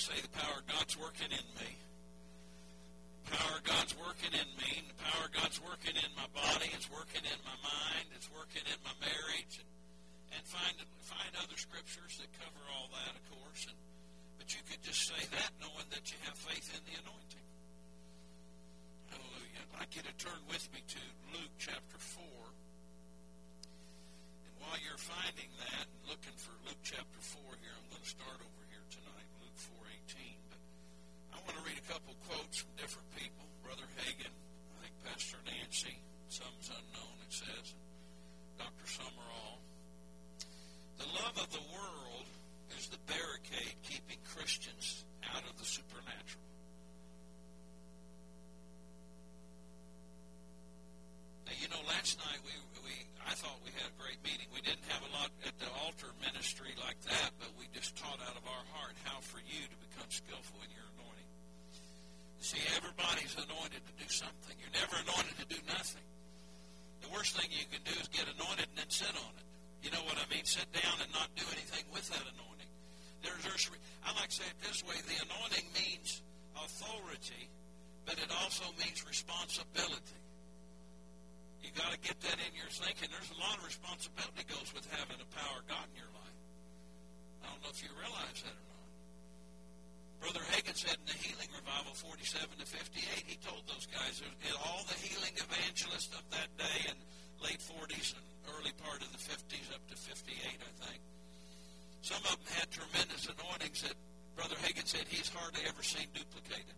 say the power of God's working in me. The power of God's working in me. The power of God's working in my body. It's working in my mind. It's working in my marriage. And, and find find other scriptures that cover all that, of course. And but you could just say that knowing that you have faith in the anointing. Hallelujah. I'd like you to turn with me to Luke chapter 4. And while you're finding that and looking for Luke chapter 4 here, I'm going to start over But I want to read a couple quotes from different people. Brother Hagin, I think Pastor Nancy, some's unknown, it says, Dr. Sumrall. The love of the world is the barricade keeping Christians out of the supernatural. Means responsibility. You got to get that in your thinking. There's a lot of responsibility goes with having the power God in your life. I don't know if you realize that or not. Brother Hagin said in the Healing Revival 47 to 58, he told those guys, all the healing evangelists of that day and late 40s and early part of the 50s up to 58, I think. Some of them had tremendous anointings that Brother Hagin said he's hardly ever seen duplicated.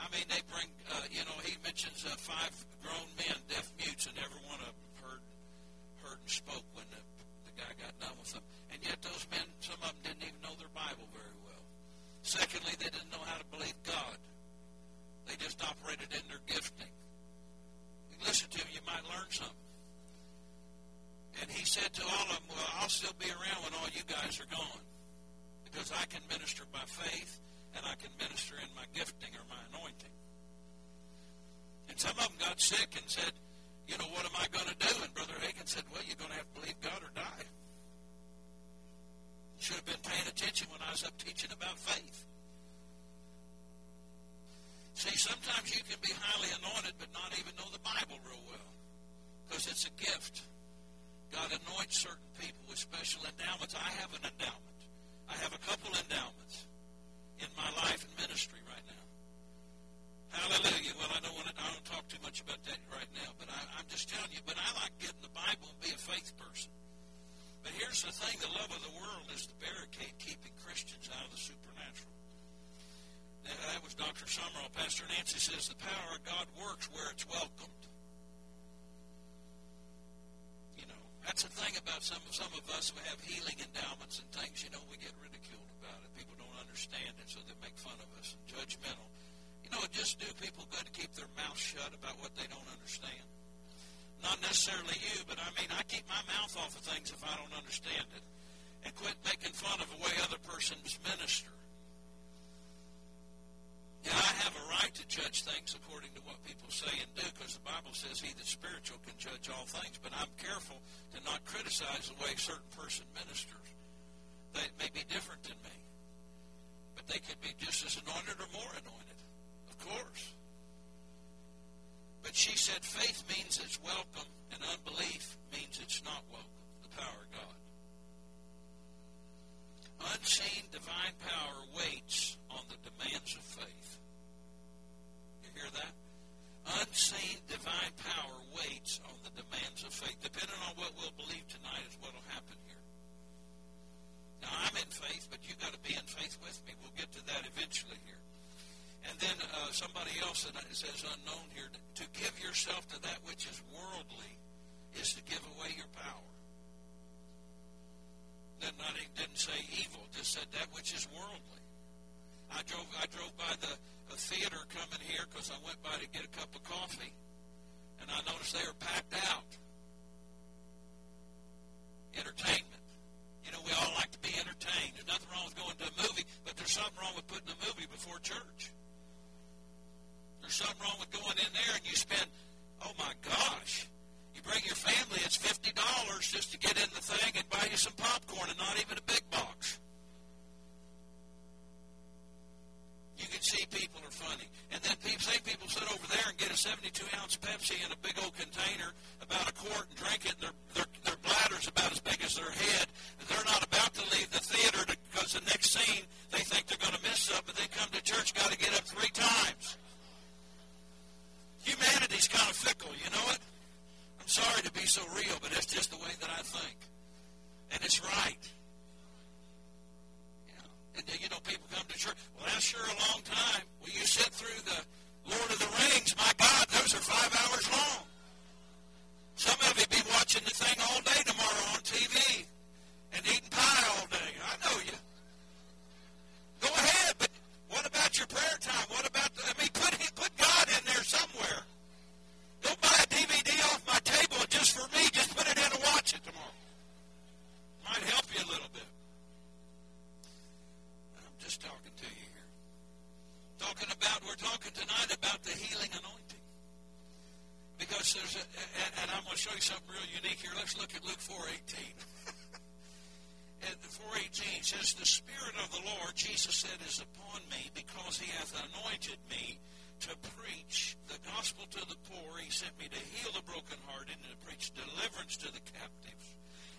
I mean, they bring, uh, you know, he mentions uh, five grown men, deaf mutes, and every one of them heard, heard and spoke when the, the guy got done with them. And yet those men, some of them didn't even know their Bible very well. Secondly, they didn't know how to believe God. They just operated in their gifting. You listen to them, you might learn something. And he said to all of them, well, I'll still be around when all you guys are gone. Because I can minister by faith and I can minister in my gifting or my anointing. And some of them got sick and said, you know, what am I going to do? And Brother Hagin said, well, you're going to have to believe God or die. Should have been paying attention when I was up teaching about faith. See, sometimes you can be highly anointed but not even know the Bible real well because it's a gift. God anoints certain people with special endowments. I have an endowment. I have a couple endowments in my life and ministry right now. Hallelujah. Well, I don't want to, I don't talk too much about that right now, but I, I'm just telling you. But I like getting the Bible and be a faith person. But here's the thing: the love of the world is the barricade keeping Christians out of the supernatural. Now, that was Dr. Sumrall. Pastor Nancy says the power of God works where it's welcomed. You know, that's the thing about some some of us who have healing endowments and things. You know, we get ridiculed about it. People understand it, so they make fun of us and judgmental. You know, it just do people good to keep their mouth shut about what they don't understand. Not necessarily you, but I mean, I keep my mouth off of things if I don't understand it, and quit making fun of the way other persons minister. Yeah, I have a right to judge things according to what people say and do, because the Bible says he that's spiritual can judge all things. But I'm careful to not criticize the way certain person ministers. They may be different than me, but they could be just as anointed or more anointed, of course. But she said faith means it's welcome, and unbelief means it's not welcome. The power of God. Unseen divine power waits on the demands of faith. You hear that? Unseen divine power waits on the demands of faith. Depending on what we'll believe tonight is what will happen here. Now, I'm in faith, but you've got to be in faith with me. We'll get to that eventually here. And then uh, somebody else that says unknown here, to give yourself to that which is worldly is to give away your power. That not didn't say evil, just said that which is worldly. I drove I drove by the, the theater coming here because I went by to get a cup of coffee, and I noticed they were packed out. Entertainment. You know, we all like to be entertained. There's nothing wrong with going to a movie, but there's something wrong with putting a movie before church. There's something wrong with going in there and you spend, oh my gosh, you bring your family, it's $50 just to get in the thing and buy you some popcorn and not even a big box. You can see people are funny. And then people, same people sit over there and get a 72 ounce Pepsi in a big old container, about a quart, and drink it, and they're, they're, bladder's about as big as their head. They're not about to leave the theater because the next scene they think they're going to miss something. They come to church, got to get up three times. Humanity's kind of fickle, you know it? I'm sorry to be so real, but that's just the way that I think. And it's right. Yeah. And then, you know, people come to church. Well, that's sure a long time. Well, you sit through the Lord of the Rings. My God, those are five hours long. Some of you be watching the thing all day tomorrow on TV and eating pie all day. I know you. Go ahead, but what about your prayer time? What about, the, I mean, put, put God in there somewhere. Don't buy a DVD off my table just for me. Just put it in and watch it tomorrow. Might help you a little bit. I'm just talking to you here. Talking about, we're talking tonight about the healing anointing. Because there's a, and, and I'm going to show you something real unique here. Let's look at Luke 4.18. at 4.18 says, The Spirit of the Lord, Jesus said, is upon me because he hath anointed me to preach the gospel to the poor. He sent me to heal the brokenhearted and to preach deliverance to the captives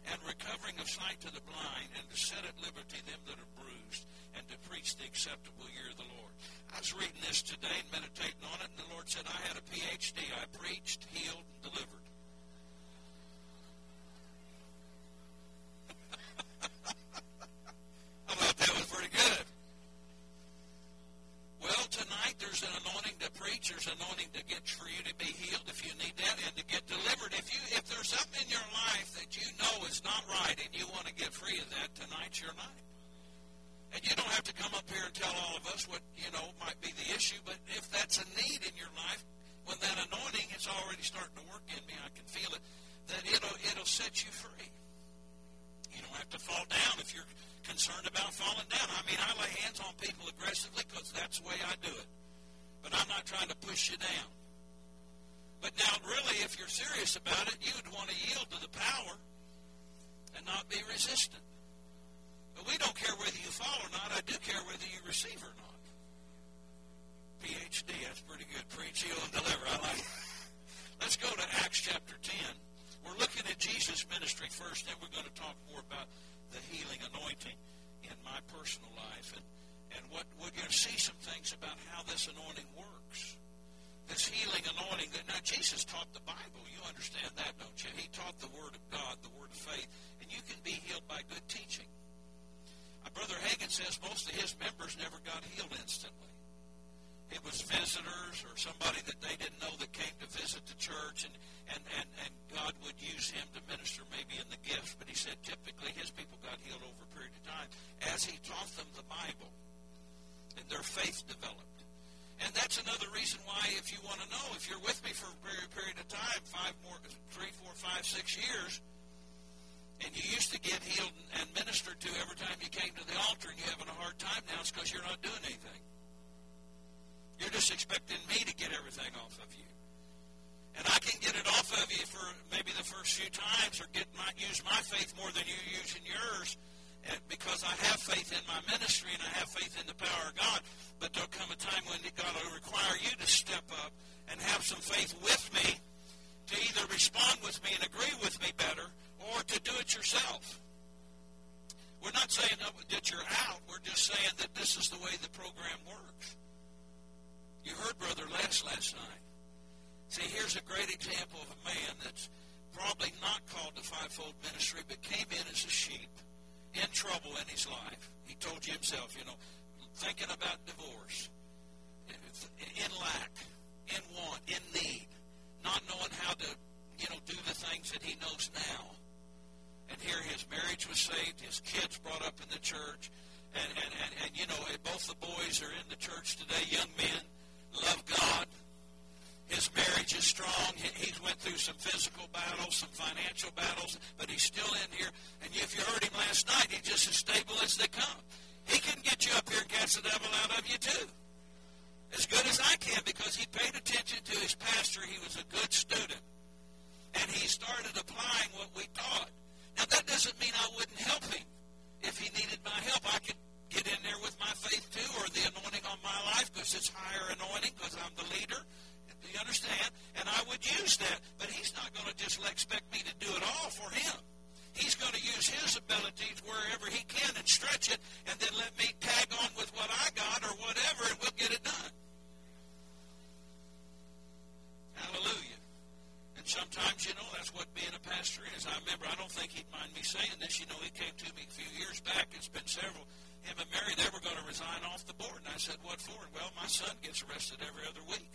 and recovering of sight to the blind and to set at liberty them that are bruised and to preach the acceptable year of the Lord. I was reading this today and meditating on it, and the Lord said, I had a PhD. I preached, healed, and delivered. I thought that was pretty good. Well, tonight there's an anointing to preach. There's an anointing to get for you to be healed if you need that, and to get delivered. If you there's something in your life that you know is not right and you want to get free of that, tonight's your night. And you don't have to come up here and tell all of us what you know might be the issue, but if that's a need in your life, when that anointing is already starting to work in me, I can feel it. That it'll it'll set you free. You don't have to fall down if you're concerned about falling down. I mean, I lay hands on people aggressively because that's the way I do it. But I'm not trying to push you down. But now, really, if you're serious about it, you would want to yield to the power and not be resistant. But we don't care whether you fall or not. I do care whether you receive or not. PhD, that's pretty good. Preach, heal, and deliver. I like it. Let's go to Acts chapter 10. We're looking at Jesus' ministry first, then we're going to talk more about the healing anointing in my personal life. And, and what we're going to see some things about how this anointing works. This healing anointing now Jesus taught the Bible. You understand that, don't you? He taught the Word of God, the Word of faith, and you can be healed by good teaching. Uh, Brother Hagin says most of his members never got healed instantly. It was visitors or somebody that they didn't know that came to visit the church, and, and, and, and God would use him to minister maybe in the gifts. But he said typically his people got healed over a period of time as he taught them the Bible, and their faith developed. And that's another reason why, if you want to know, if you're with me for a period of time, five more, three, four, five, six years, and you used to get healed and ministered to every time you came to the altar, and you're having a hard time now, it's because you're not doing anything. You're just expecting me to get everything off of you. And I can get it off of you for maybe the first few times or get my, use my faith more than you use in yours because I have faith in my ministry and I have faith in the power of God. But there'll come a time when God will require you to step up and have some faith with me to either respond with me and agree with me better or to do it yourself. We're not saying that you're out. We're just saying that this is the way the program works. You heard Brother Les last night. See, here's a great example of a man that's probably not called to fivefold ministry, but came in as a sheep, in trouble in his life. He told you himself, you know, thinking about divorce, in lack, in want, in need, not knowing how to, you know, do the things that he knows now. And here his marriage was saved, his kids brought up in the church, and, and, and, and you know, both the boys are in the church today, young men love God. His marriage is strong. He's went through some physical battles, some financial battles, but he's still in here. And if you heard him last night, he's just as stable as they come. He can get you up here and cast the devil out of you too. As good as I can because he paid attention to his pastor. He was a good student. And he started applying what we taught. Now that doesn't mean I wouldn't help him. If he needed my help, I could get in there with my faith too, or the anointing on my life because it's higher anointing because I'm the leader. Do you understand? And I would use that, but he's not going to just expect me to do it all for him. He's going to use his abilities wherever he can and stretch it, and then let me tag on with what I got or whatever, and we'll get it done. Hallelujah. And sometimes, you know, that's what being a pastor is. I remember, I don't think he'd mind me saying this. You know, he came to me a few years back. It's been several. Him and Mary, they were going to resign off the board. And I said, what for? Well, my son gets arrested every other week.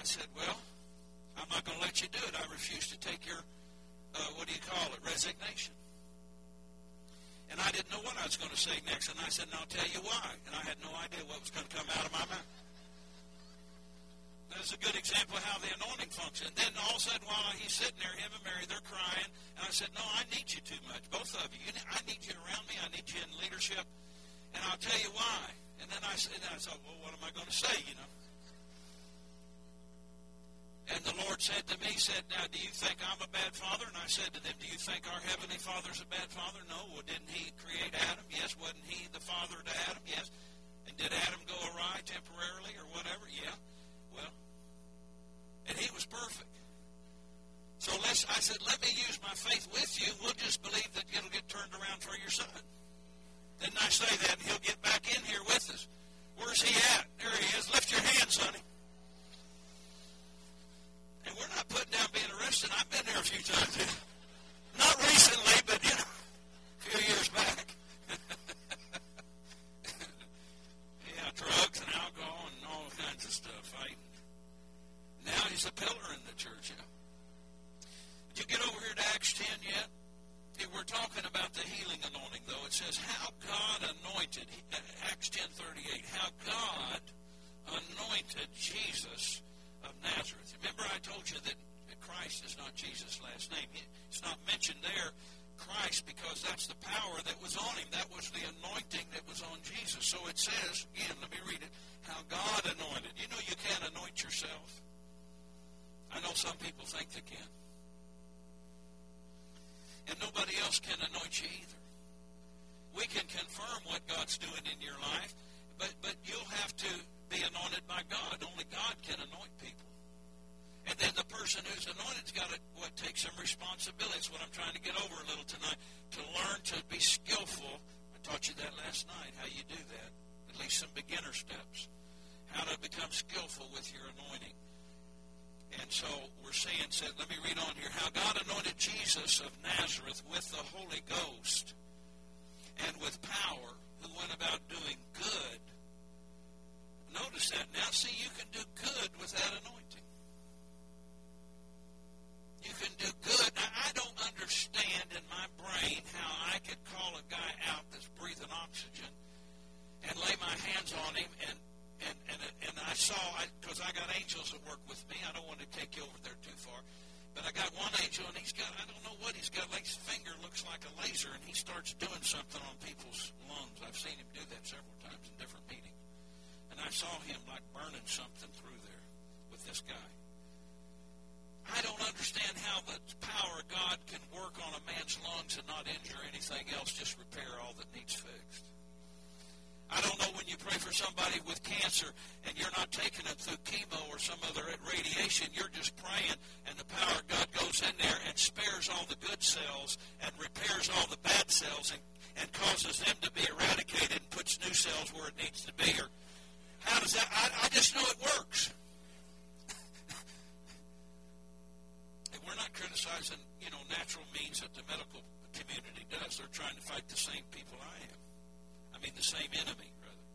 I said, well, I'm not going to let you do it. I refuse to take your, uh, what do you call it, resignation. And I didn't know what I was going to say next. And I said, and I'll tell you why. And I had no idea what was going to come out of my mouth. That's a good example of how the anointing functions. And then all of a sudden, while he's sitting there, him and Mary, they're crying. And I said, no, I need you too much, both of you. I need you around me. I need you in leadership. And I'll tell you why. And then I, and I thought, well, what am I going to say, you know? And the Lord said to me, said, now, do you think I'm a bad father? And I said to them, do you think our Heavenly Father's a bad father? No. Well, didn't He create Adam? Yes. Wasn't He the father to Adam? Yes. And did Adam go awry temporarily or whatever? Yeah. Well, and he was perfect. So let's, I said, let me use my faith with you. We'll just believe that it'll get turned around for your son. Didn't I say that? And he'll get back in here with us. Where's he at? There he is. Lift your hands, sonny. And we're not putting down being arrested. I've been there a few times. Not recently, but, you know, a few years back. yeah, drugs and alcohol and all kinds of stuff. Fighting. Now he's a pillar in the church. Yeah. Did you get over here to Acts 10 yet? We're talking about the healing anointing, though. It says how God anointed, uh, Acts 10.38, how God that Christ is not Jesus' last name. It's not mentioned there, Christ, because that's the power that was on him. That was the anointing that was on Jesus. So it says, again, let me read it, how God anointed. You know you can't anoint yourself. I know some people think they can. And nobody else can anoint you either. We can confirm what God's doing in your life, but, but you'll have to be anointed by God. Only God can anoint people. And then the person who's anointed's got to what take some responsibility. That's what I'm trying to get over a little tonight. To learn to be skillful. I taught you that last night, how you do that. At least some beginner steps. How to become skillful with your anointing. And so we're saying, said, let me read on here, how God anointed Jesus of Nazareth with the Holy Ghost and with power, who went about doing good. Notice that. Now, see, you can do good with that anointing. You can do good. Now, I don't understand in my brain how I could call a guy out that's breathing oxygen and lay my hands on him and and and and I saw because I, I got angels that work with me. I don't want to take you over there too far, but I got one angel and he's got I don't know what he's got. Like his finger looks like a laser, and he starts doing something on people's lungs. I've seen him do that several times in different meetings, and I saw him like burning something through there with this guy. I don't understand how the power of God can work on a man's lungs and not injure anything else, just repair all that needs fixed. I don't know when you pray for somebody with cancer and you're not taking them through chemo or some other radiation, you're just praying and the power of God goes in there and spares all the good cells and repairs all the bad cells and, and causes them to be eradicated and puts new cells where it needs to be. Or how does that? I, I just know it works. We're not criticizing, you know, natural means that the medical community does. They're trying to fight the same people I am. I mean the same enemy, rather,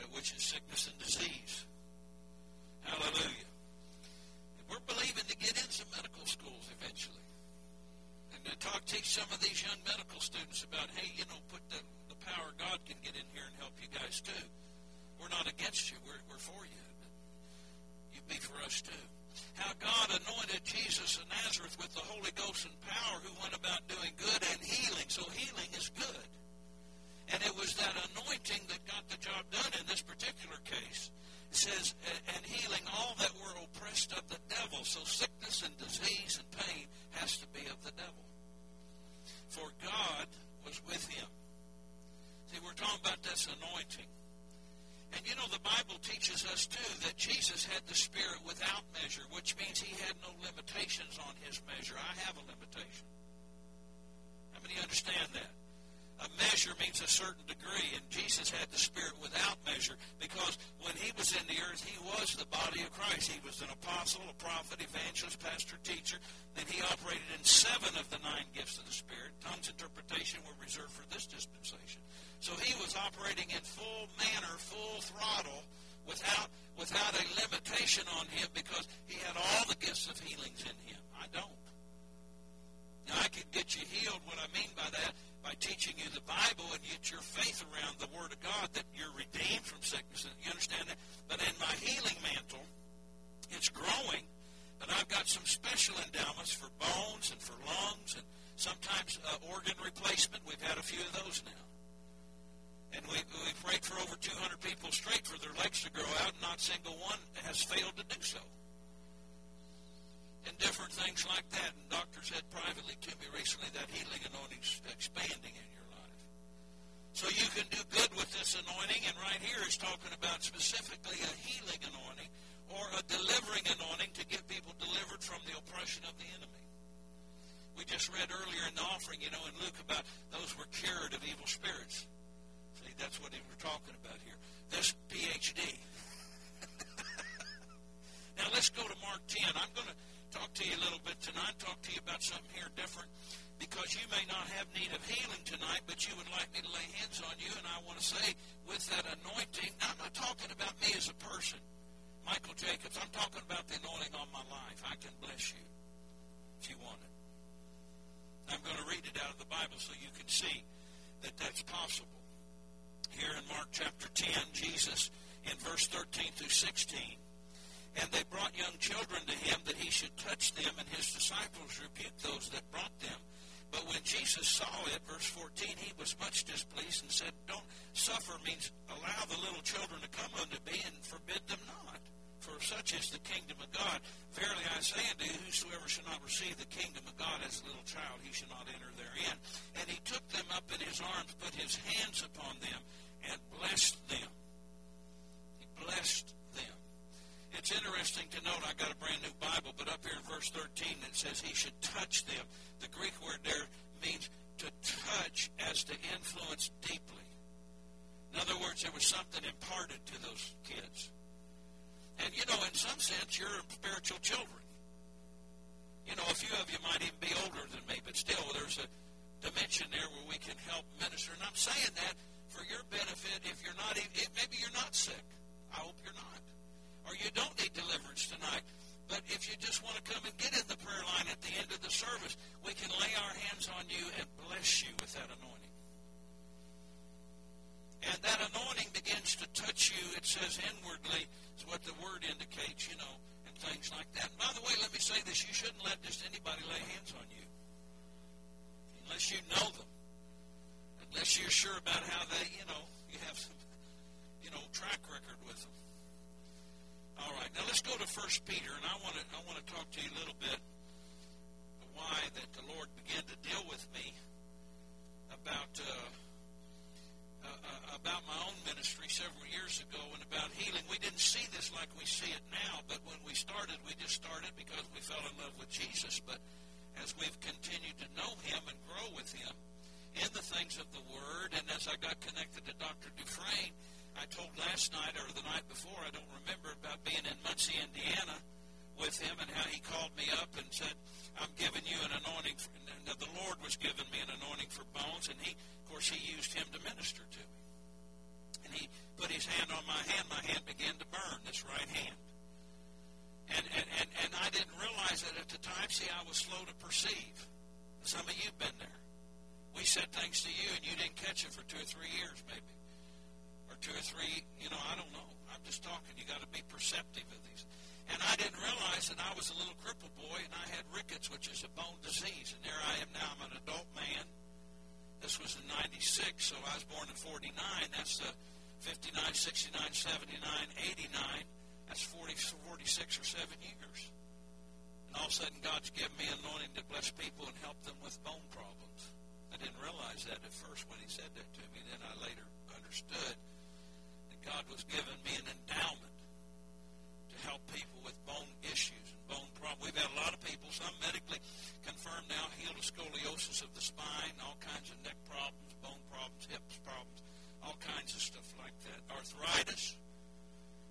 uh, which is sickness and disease. Hallelujah. And we're believing to get in some medical schools eventually. And to talk, teach some of these young medical students about, hey, you know, put the, the power God can get in here and help you guys too. We're not against you. We're, we're for you. You be for us too. How God anointed Jesus of Nazareth with the Holy Ghost and power who went about doing good and healing. So healing is good. And it was that anointing that got the job done in this particular case. It says, and healing all that were oppressed of the devil. So sickness and disease and pain has to be of the devil. For God was with him. See, we're talking about this anointing. And you know, the Bible teaches us, too, that Jesus had the Spirit without measure, which means he had no limitations on his measure. I have a limitation. How many understand that? A measure means a certain degree, and Jesus had the Spirit without measure because when he was in the earth, he was the body of Christ. He was an apostle, a prophet, evangelist, pastor, teacher. Then he operated in seven of the nine gifts of the Spirit. Tongues interpretation were reserved for this dispensation. So he was operating in full manner, full throttle, without without a limitation on him because he had all the gifts of healings in him. I don't. Now I could get you healed. What I mean by that by teaching you the Bible and get your faith around the Word of God that you're redeemed from sickness. You understand that? But in my healing mantle, it's growing, but I've got some special endowments for bones and for lungs and sometimes uh, organ replacement. We've had a few of those now. And we, we prayed for over 200 people straight for their legs to grow out, and not single one has failed to do so and different things like that. And doctors said privately to me recently that healing anointing's expanding in your life. So you can do good with this anointing, and right here is talking about specifically a healing anointing or a delivering anointing to get people delivered from the oppression of the enemy. We just read earlier in the offering, you know, in Luke about those were cured of evil spirits. See, that's what we're talking about here. This PhD. now let's go to Mark 10. I'm going to talk to you a little bit tonight, talk to you about something here different, because you may not have need of healing tonight, but you would like me to lay hands on you, and I want to say, with that anointing, I'm not talking about me as a person, Michael Jacobs, I'm talking about the anointing on my life. I can bless you if you want it. I'm going to read it out of the Bible so you can see that that's possible. Here in Mark chapter 10, Jesus, in verse 13 through 16, and they brought young children to him that he should touch them, and his disciples rebuked those that brought them. But when Jesus saw it, verse 14, he was much displeased and said, Don't suffer means allow the little children to come unto me and forbid them not. For such is the kingdom of God. Verily I say unto you, whosoever shall not receive the kingdom of God as a little child, he shall not enter therein. And he took them up in his arms, put his hands upon them, and blessed them. He blessed it's interesting to note, I got a brand new Bible, but up here in verse 13 it says he should touch them. The Greek word there means to touch as to influence deeply. In other words, there was something imparted to those kids. And, you know, in some sense, you're spiritual children. You know, a few of you might even be older than me, but still, there's a dimension there where we can help minister. And I'm saying that for your benefit if you're not maybe you're not sick. I hope you're not or you don't need deliverance tonight. But if you just want to come and get in the prayer line at the end of the service, we can lay our hands on you and bless you with that anointing. And that anointing begins to touch you, it says inwardly, is what the word indicates, you know, and things like that. And by the way, let me say this you shouldn't let just anybody lay hands on you unless you know them, unless you're sure about how they, you know, you have some, you know, track record with them. All right, now let's go to First Peter, and I want to I want to talk to you a little bit why that the Lord began to deal with me about uh, uh, uh, about my own ministry several years ago and about healing. We didn't see this like we see it now, but when we started, we just started because we fell in love with Jesus. But as we've continued to know Him and grow with Him in the things of the Word, and as I got connected to Dr. Dufresne I told last night or the night before, I don't remember, about being in Muncie, Indiana with him and how he called me up and said, I'm giving you an anointing. For, and the Lord was giving me an anointing for bones, and he, of course, he used him to minister to me. And he put his hand on my hand. My hand began to burn, this right hand. And, and, and, and I didn't realize it at the time. See, I was slow to perceive. Some of you have been there. We said things to you, and you didn't catch it for two or three years, maybe two or three, you know, I don't know. I'm just talking. You got to be perceptive of these. And I didn't realize that I was a little crippled boy and I had rickets, which is a bone disease. And there I am now. I'm an adult man. This was in 96, so I was born in 49. That's the 59, 69, 79, 89. That's 40, 46 or 7 years. And all of a sudden, God's given me anointing to bless people and help them with bone problems. I didn't realize that at first when he said that to me. Then I later understood God was giving me an endowment to help people with bone issues and bone problems. We've had a lot of people, some medically confirmed now, healed of scoliosis of the spine, all kinds of neck problems, bone problems, hips problems, all kinds of stuff like that. Arthritis.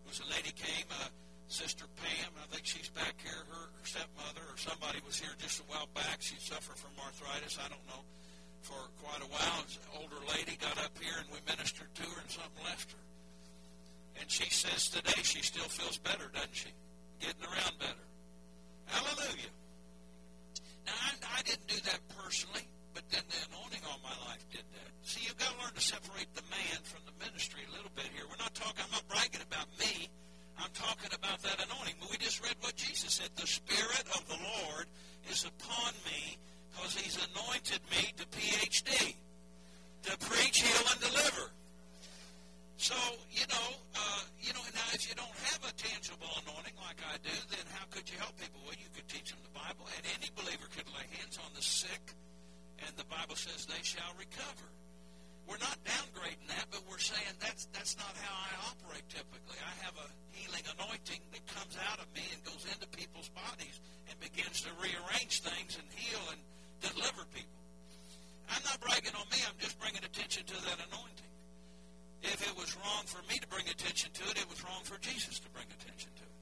There was a lady came, uh, Sister Pam, I think she's back here, her stepmother or somebody was here just a while back. She suffered from arthritis, I don't know, for quite a while. An older lady got up here and we ministered to her and something left her. And she says today she still feels better, doesn't she? Getting around better. Hallelujah. Now, I, I didn't do that personally, but then the anointing on my life did that. See, you've got to learn to separate the man from the ministry a little bit here. We're not talking, I'm not bragging about me. I'm talking about that anointing. But we just read what Jesus said. The Spirit of the Lord is upon me because He's anointed me to PhD, to preach, heal, and deliver. So, you know, uh, you know, now if you don't have a tangible anointing like I do, then how could you help people? Well, you could teach them the Bible, and any believer could lay hands on the sick, and the Bible says they shall recover. We're not downgrading that, but we're saying that's that's not how I operate typically. I have a healing anointing that comes out of me and goes into people's bodies and begins to rearrange things and heal and deliver people. I'm not bragging on me. I'm just bringing attention to that anointing. If it was wrong for me to bring attention to it, it was wrong for Jesus to bring attention to it.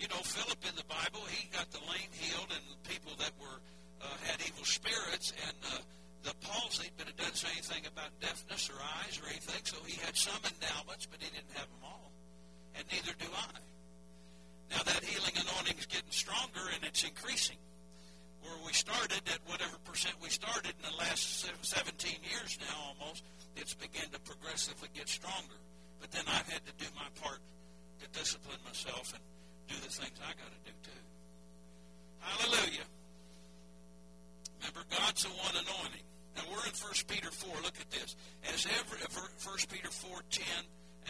You know, Philip in the Bible, he got the lame healed and people that were uh, had evil spirits and uh, the palsy, but it doesn't say anything about deafness or eyes or anything. So he had some endowments, but he didn't have them all. And neither do I. Now that healing anointing is getting stronger and it's increasing. Where we started at whatever percent we started in the last 17 years now almost, it's begun to progressively get stronger. But then I've had to do my part to discipline myself and do the things I got to do too. Hallelujah. Remember, God's the one anointing. Now we're in 1 Peter 4. Look at this. As every uh, 1 Peter 4, 10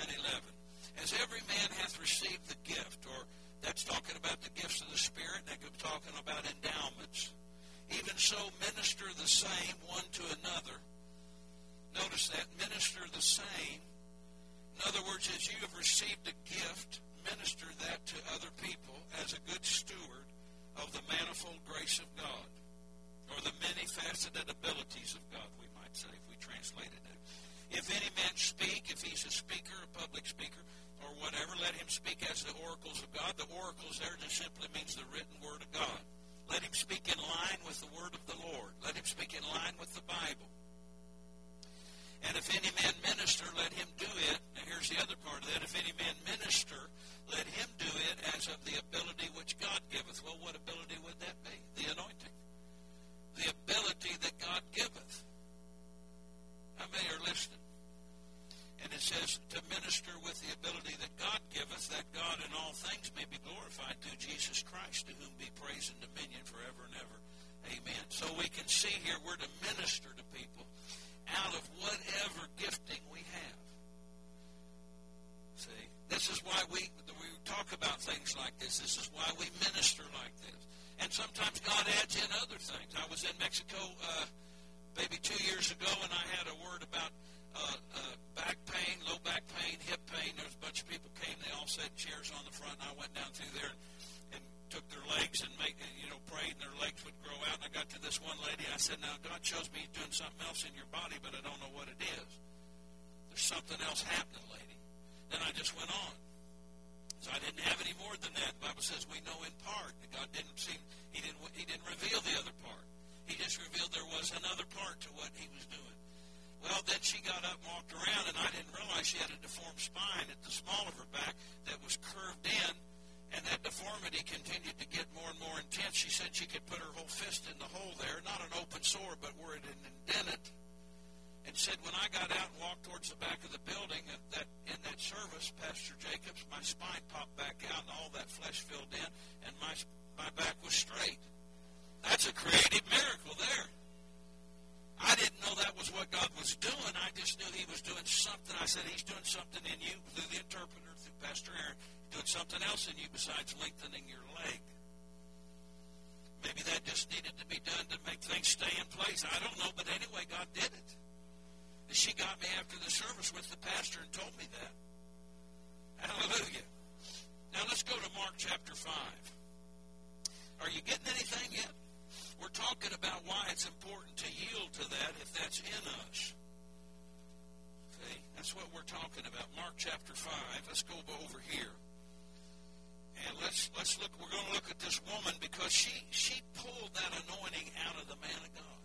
and 11. As every man hath received the gift, or that's talking about the gifts of the Spirit, that could be talking about endowments. Even so, minister the same one to another. Notice that, minister the same. In other words, as you have received a gift, minister that to other people as a good steward of the manifold grace of God or the many faceted abilities of God, we might say, if we translated it. If any man speak, if he's a speaker, a public speaker, or whatever, let him speak as the oracles of God. The oracles there just simply means the written word of God. Let him speak in line with the word of the Lord. Let him speak in line with the Bible. And if any man minister, let him do it. Now here's the other part of that. If any man minister, let him do it as of the ability which God giveth. Well, what ability would that be? The anointing the ability that God giveth. How many are listening? And it says to minister with the ability that God giveth, that God in all things may be glorified through Jesus Christ, to whom be praise and dominion forever and ever. Amen. So we can see here we're to minister to people out of whatever gifting we have. See, this is why we we talk about things like this. This is why we minister like this. And sometimes God adds in other things. I was in Mexico uh, maybe two years ago, and I had a word about uh, back pain, low back pain, hip pain. There was a bunch of people came. They all sat chairs on the front, and I went down through there and, and took their legs and make you know prayed, and their legs would grow out. And I got to this one lady. I said, "Now God shows me He's doing something else in your body, but I don't know what it is. There's something else happening, lady." Then I just went on. So I didn't have any more than that. The Bible says we know in part. That God didn't seem he didn't he didn't reveal got up and walked around, and I didn't realize she had a deformed spine at the small of her back that was curved in, and that deformity continued to get more and more intense. She said she could put her whole fist in the hole there, not an open sore, but where it had indented and said, when I got out and walked towards the back of the building, that in that service, Pastor Jacobs, my spine popped back out and all that flesh filled in, and my my back was straight. That's a creative miracle there. I didn't know that was what God was doing. I just knew He was doing something. I said, He's doing something in you through the interpreter, through Pastor Aaron, doing something else in you besides lengthening your leg. Maybe that just needed to be done to make things stay in place. I don't know, but anyway, God did it. And she got me after the service with the pastor and told me that. Hallelujah. Now let's go to Mark chapter 5. Are you getting anything yet? We're talking about why it's important to yield to that if that's in us. Okay? that's what we're talking about. Mark chapter 5. Let's go over here. And let's let's look. We're going to look at this woman because she she pulled that anointing out of the man of God.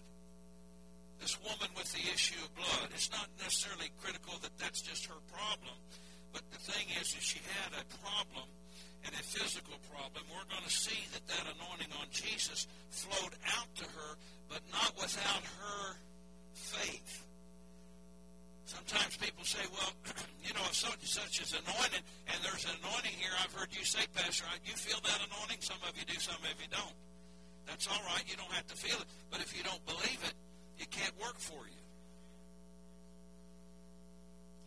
This woman with the issue of blood. It's not necessarily critical that that's just her problem, but the thing is, is she had a problem and a physical problem. We're going to see that that anointing on Jesus flowed out to her, but not without her faith. Sometimes people say, well, you know, if such and such is anointed, and there's an anointing here, I've heard you say, Pastor, you feel that anointing? Some of you do, some of you don't. That's all right. You don't have to feel it. But if you don't believe it, it can't work for you.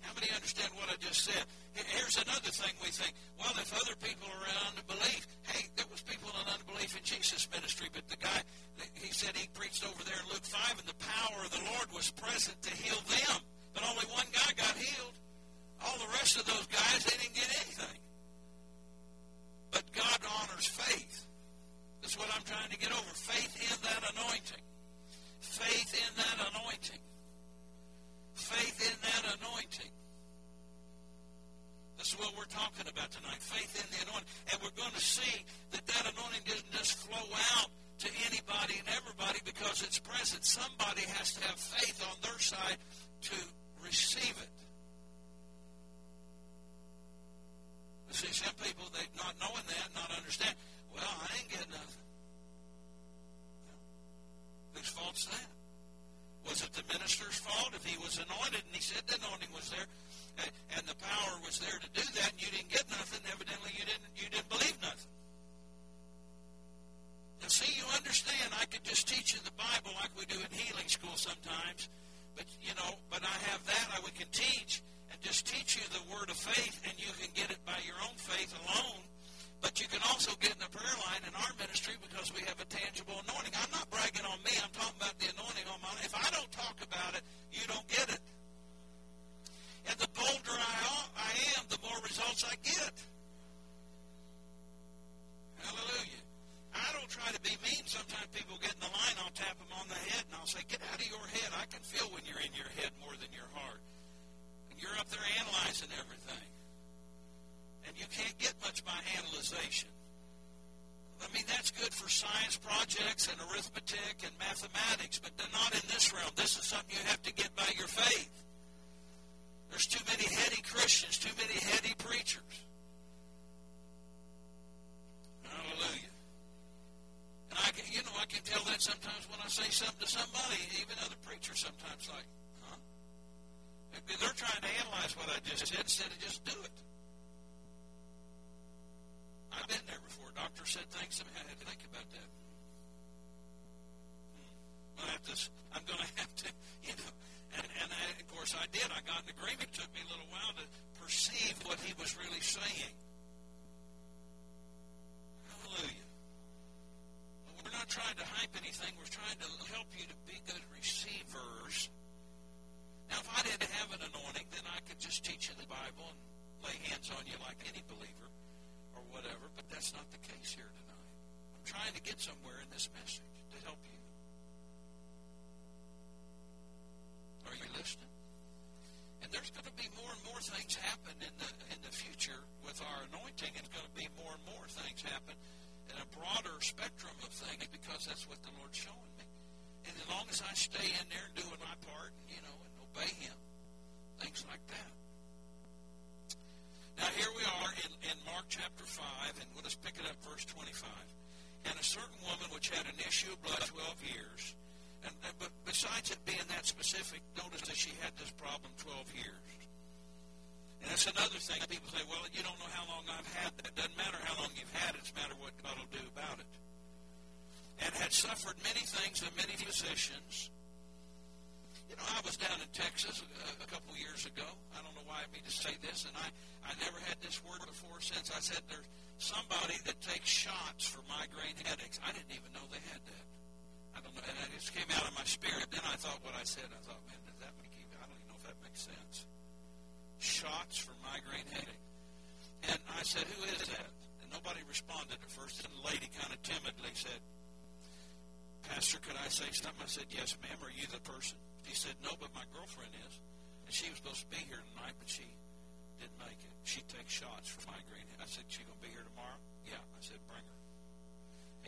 How many understand what I just said? Here's another thing we think. Well, if other people are in unbelief, hey, there was people in unbelief in Jesus' ministry, but the guy, he said he preached over there in Luke 5, and the power of the Lord was present to heal them. But only one guy got healed. All the rest of those guys, they didn't get anything. But God honors faith. That's what I'm trying to get over. Faith in that anointing. Faith in that anointing. Faith in that anointing. This is what we're talking about tonight. Faith in the anointing. And we're going to see that that anointing doesn't just flow out to anybody and everybody because it's present. Somebody has to have faith on their side to receive it. But see, some people, they not knowing that, not understand, well, I ain't getting nothing. Whose fault's that? Was it the minister's fault if he was anointed and he said the anointing was there eh, and the power was there to do that and you didn't get nothing? Evidently, you didn't you didn't believe nothing. Now, see, you understand. I could just teach you the Bible like we do in healing school sometimes, but you know, but I have that I we can teach and just teach you the word of faith, and you can get it by your own faith alone. But you can also get in the prayer line in our ministry because we have a tangible anointing. I'm not bragging on me. I'm talking about the anointing on my life. If I don't talk about it, you don't get it. And the bolder I, I am, the more results I get. Hallelujah. I don't try to be mean. Sometimes people get in the line, I'll tap them on the head, and I'll say, get out of your head. I can feel when you're in your head more than your heart. And you're up there analyzing everything. And you can't get much by analyzation. I mean, that's good for science projects and arithmetic and mathematics, but not in this realm. This is something you have to get by your faith. There's too many heady Christians, too many heady preachers. Hallelujah. And I can, you know, I can tell that sometimes when I say something to somebody, even other preachers sometimes like, huh? They're trying to analyze what I just said instead of just do it. I've been there before. Doctor said things to me. I had to think about that. Hmm. I have to, I'm going to have to, you know, and, and I, of course I did. I got an agreement. It took me a little while to perceive what he was really saying. Hallelujah. Well, we're not trying to hype anything. We're trying to help you to be good receivers. Now, if I didn't have an anointing, then I could just teach you the Bible and lay hands on you like any believer or whatever, but that's not the case here tonight. I'm trying to get somewhere in this message to help you. Are you listening? And there's going to be more and more things happen in the in the future with our anointing. It's going to be more and more things happen in a broader spectrum of things because that's what the Lord's showing me. And as long as I stay in there and doing my part, you know, and obey Him, things like that. Now here we are in, in Mark chapter 5, and we'll just pick it up verse 25. And a certain woman which had an issue of blood 12 years, and, but besides it being that specific, notice that she had this problem 12 years. And that's another thing. People say, well, you don't know how long I've had that. It doesn't matter how long you've had it. It's matter what God will do about it. And had suffered many things and many physicians. You know, I was down in Texas a, a couple years ago. I don't know why I mean to say this, and I, I never had this word before since. I said there's somebody that takes shots for migraine headaches. I didn't even know they had that. I don't know. And it just came out of my spirit. Then I thought what I said. I thought, man, does that make you? I don't even know if that makes sense shots for migraine headache. And I said, who is that? And nobody responded at first. And the lady kind of timidly said, Pastor, could I say something? I said, yes, ma'am. Are you the person? He said, no, but my girlfriend is. And she was supposed to be here tonight, but she didn't make it. She takes shots for migraine. I said, she going to be here tomorrow? Yeah. I said, bring her.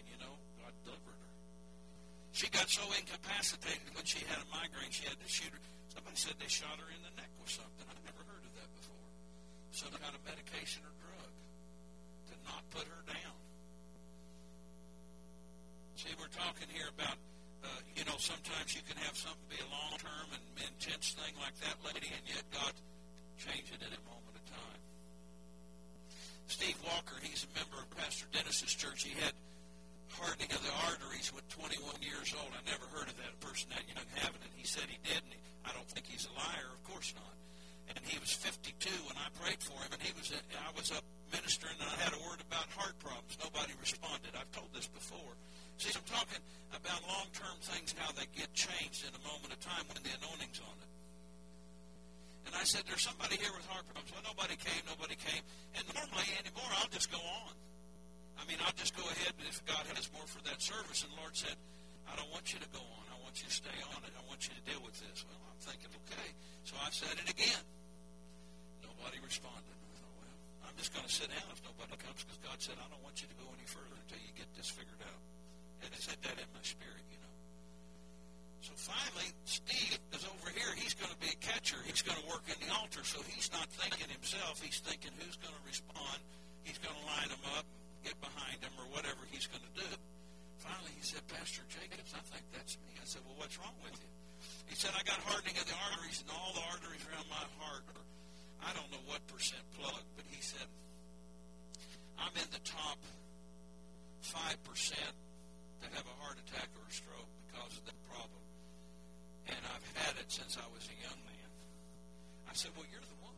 And you know, God delivered her. She got so incapacitated when she had a migraine, she had to shoot her. Somebody said they shot her in the neck with something. I've never heard of that before. Some kind of medication or drug to not put her down. See, we're talking here about, uh, you know, sometimes you can have something be a long-term and intense thing like that, lady, and yet God change it in a moment of time. Steve Walker, he's a member of Pastor Dennis's church. He had hardening of the arteries with 21 years old. I never heard of that person that young having it. He said he did, and he, I don't think he's a liar. Of course not. And he was 52 when I prayed for him, and he was I was up ministering, and I had a word about heart problems. Nobody responded. I've told this before. See, I'm talking about long-term things, how they get changed in a moment of time when the anointing's on it. And I said, there's somebody here with heart problems. Well, nobody came, nobody came. And normally anymore, I'll just go on. I mean, I'll just go ahead if God has more for that service. And the Lord said, I don't want you to go on. I want you to stay on it. I want you to deal with this. Well, I'm thinking, okay. So I said it again. Nobody responded. I thought, well, I'm just going to sit down if nobody comes because God said, I don't want you to go any further until you get this figured out. And I said that in my spirit, you know. So finally, Steve is over here. He's going to be a catcher. He's going to work in the altar. So he's not thinking himself. He's thinking who's going to respond. He's going to line them up, get behind him, or whatever he's going to do. Finally, he said, Pastor Jacobs, I think that's me. I said, well, what's wrong with you? He said, I got hardening of the arteries, and all the arteries around my heart are, I don't know what percent plugged, but he said, I'm in the top 5% to have a heart attack or a stroke because of that problem. And I've had it since I was a young man. I said, Well, you're the one.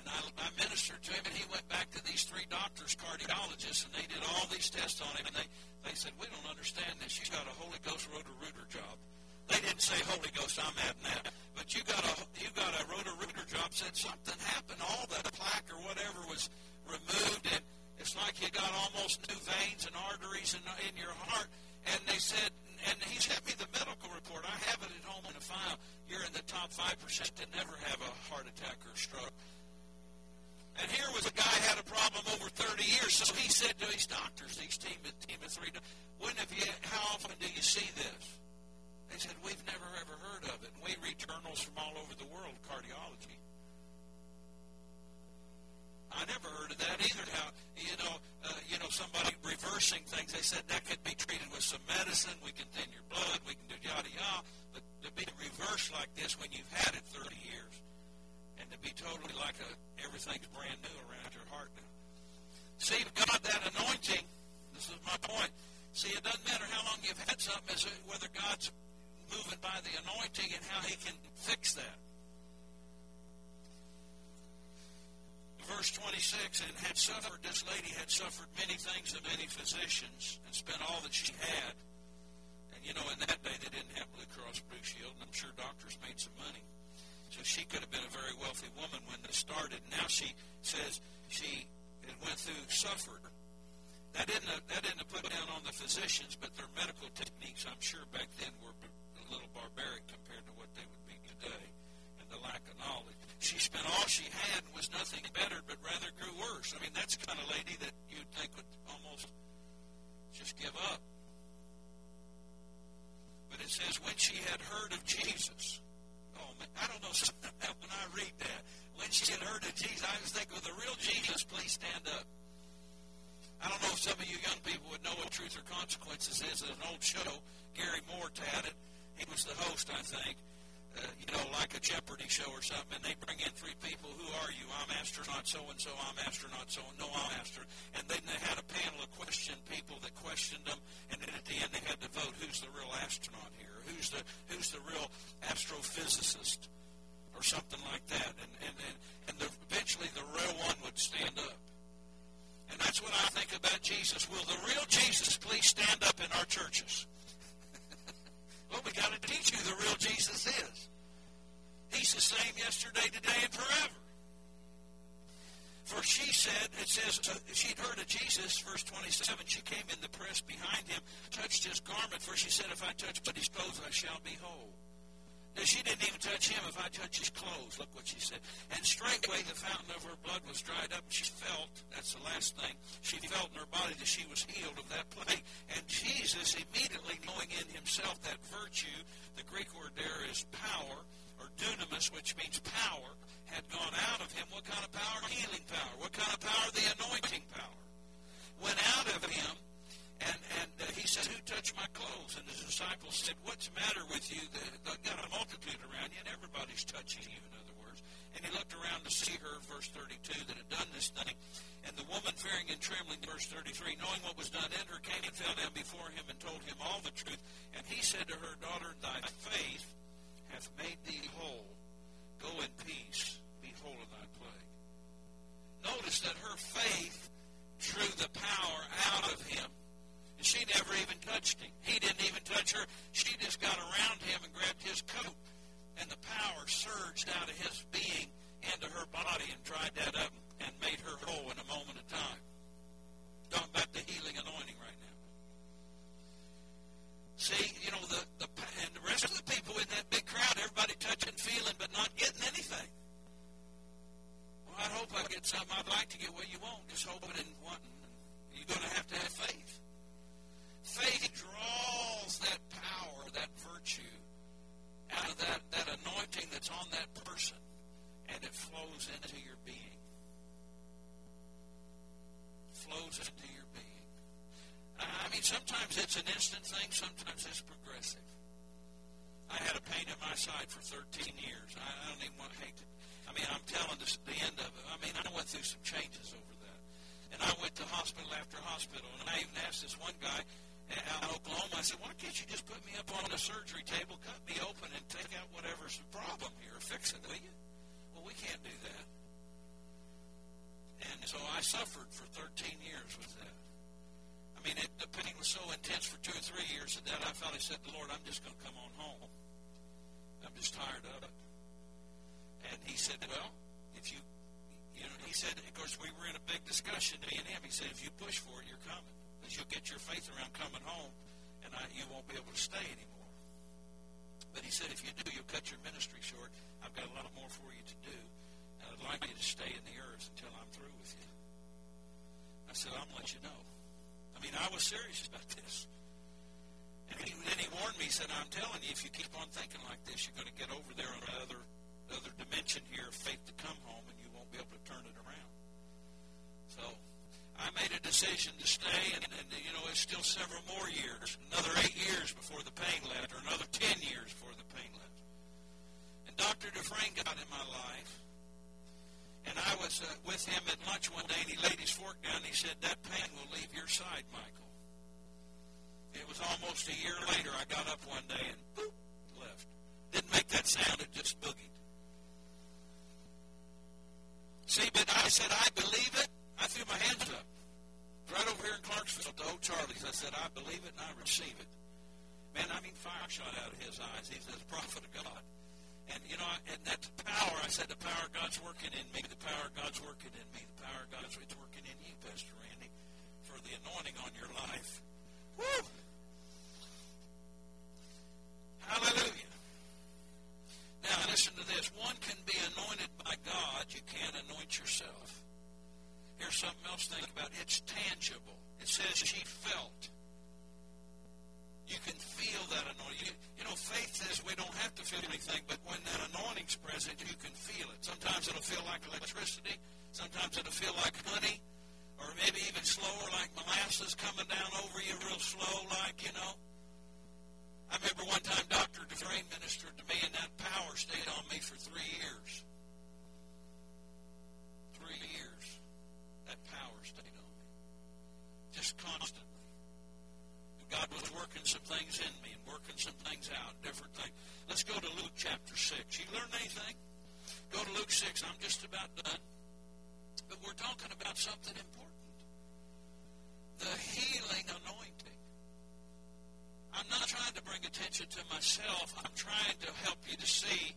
And I, I ministered to him, and he went back to these three doctors, cardiologists, and they did all these tests on him, and they, they said, We don't understand this. You got a Holy Ghost Roto-Rooter job. They didn't say Holy Ghost, I'm adding that. But you got a you got a Roto-Rooter job, said something happened, all that plaque or whatever was removed, and it's like you got almost new veins and arteries in, in your heart. And they said, and he sent me the medical report. I have it at home in a file. You're in the top 5% to never have a heart attack or stroke. And here was a guy had a problem over 30 years. So he said to his doctors, these team team of three, when have you, how often do you see this? They said, we've never ever heard of it. And we read journals from all over the world, cardiology. I never heard of that either. How you know, uh, you know, somebody reversing things. They said that could be treated with some medicine. We can thin your blood. We can do yada yada. But to be reversed like this when you've had it 30 years, and to be totally like a everything's brand new around your heart now. See, God, that anointing. This is my point. See, it doesn't matter how long you've had something, as whether God's moving by the anointing and how He can fix that. Verse 26, and had suffered, this lady had suffered many things of many physicians and spent all that she had. And, you know, in that day they didn't have Blue Cross Blue Shield, and I'm sure doctors made some money. So she could have been a very wealthy woman when this started. Now she says she went through, suffered. That didn't, that didn't put down on the physicians, but their medical techniques, I'm sure, back then were a little barbaric compared to what they would be today, the lack of knowledge. She spent all she had and was nothing better, but rather grew worse. I mean, that's the kind of lady that you'd think would almost just give up. But it says, when she had heard of Jesus. Oh, man, I don't know something when I read that. When she had heard of Jesus, I was thinking, with the real Jesus, please stand up. I don't know if some of you young people would know what Truth or Consequences is. It's an old show. Garry Moore had it. He was the host, I think you know, like a Jeopardy show or something, and they bring in three people. Who are you? I'm astronaut so and so. I'm astronaut so. No, I'm astronaut. And then they had a panel of question people that questioned them, and then at the end they had to vote who's the real astronaut here, who's the who's the real astrophysicist, or something like that. And and and, and the, eventually the real one would stand up. And that's what I think about Jesus. Will the real Jesus please stand up in our churches? Well, we got to teach you who the real Jesus is. He's the same yesterday, today, and forever. For she said, it says, uh, she'd heard of Jesus, verse 27, she came in the press behind him, touched his garment, for she said, if I touch but his clothes, I shall be whole. She didn't even touch him. If I touch his clothes, look what she said. And straightway the fountain of her blood was dried up, she felt, that's the last thing, she felt in her body that she was healed of that plague. And Jesus, immediately knowing in himself that virtue, the Greek word there is power, or dunamis, which means power, had gone out of him. What kind of power? Healing power. What kind of power? The anointing power. Went out of him and, and uh, he said, Who touched my clothes? And his disciples said, What's the matter with you? They've got a multitude around you, and everybody's touching you, in other words. And he looked around to see her, verse 32, that had done this thing. And the woman, fearing and trembling, verse 33, knowing what was done in her, came and fell down before him and told him all the truth. And he said to her, Daughter, thy faith hath made thee whole. Go in peace, be whole of thy plague. Notice that her faith drew the power out of him and she never even touched him. He didn't even touch her. She just got around him and grabbed his coat. And the power surged out of his being instant sometimes it's progressive. I had a pain in my side for 13 years. I, don't even want to hate it. I mean, I'm telling this, the end of it. I mean, I went through some changes over that. And I went to hospital after hospital, and I even asked this one guy, out in Oklahoma. I said, why can't you just put me up on the surgery table, cut me open, and take out whatever's the problem here? Fix it, will you? Well, we can't do that. And so I suffered for 13 years with that. I mean, it, the pain was so intense for two or three years that I finally said the Lord, I'm just going to come on home. I'm just tired of it. And he said, well, if you, you know, he said, of course, we were in a big discussion, me and him. He said, if you push for it, you're coming because you'll get your faith around coming home, and I, you won't be able to stay anymore. But he said, if you do, you'll cut your ministry short. I've got a lot more for you to do, and I'd like you to stay in the earth until I'm through with you. I said, I'm going to let you know. I mean, I was serious about this. And he, then he warned me, he said, I'm telling you, if you keep on thinking like this, you're going to get over there on another, other dimension here of faith to come home, and you won't be able to turn it around. So I made a decision to stay, and, and you know, it's still several more years, another eight years before the pain left, or another ten years before the pain left. And Dr. Dufresne got in my life, and I was uh, with him at lunch one day, and he laid his fork down, and he said, that pain will leave your side, Michael. It was almost a year later, I got up one day, and boop, left. Didn't make that sound, it just boogied. See, but I said, I believe it, I threw my hands up. Right over here in Clarksville to old Charlie's. I said, I believe it and I receive it. Man, I mean, fire shot out of his eyes. He says, prophet of God. And, you know, and that's power. I said, the power of God's working in me. The power of God's working in me. The power of God's it's working in you, Pastor Randy, for the anointing on your life. Woo! Hallelujah. Now, listen to this. One can be anointed by God. You can't anoint yourself. Here's something else to think about. It's tangible. It says she felt. You can feel that anointing. You, you know, faith says we don't have to feel anything, but that you can feel it. Sometimes it'll feel like electricity. Sometimes it'll feel like honey. Or maybe even slower, like molasses coming down over you real slow, like, you know. I remember one time Dr. Dufresne ministered to me, and that power stayed on me for three years. Three years. That power stayed on me. just constantly. God was working some things in me and working some things out, different things. Let's go to Luke chapter 6. You learn anything? Go to Luke 6. I'm just about done. But we're talking about something important. The healing anointing. I'm not trying to bring attention to myself. I'm trying to help you to see.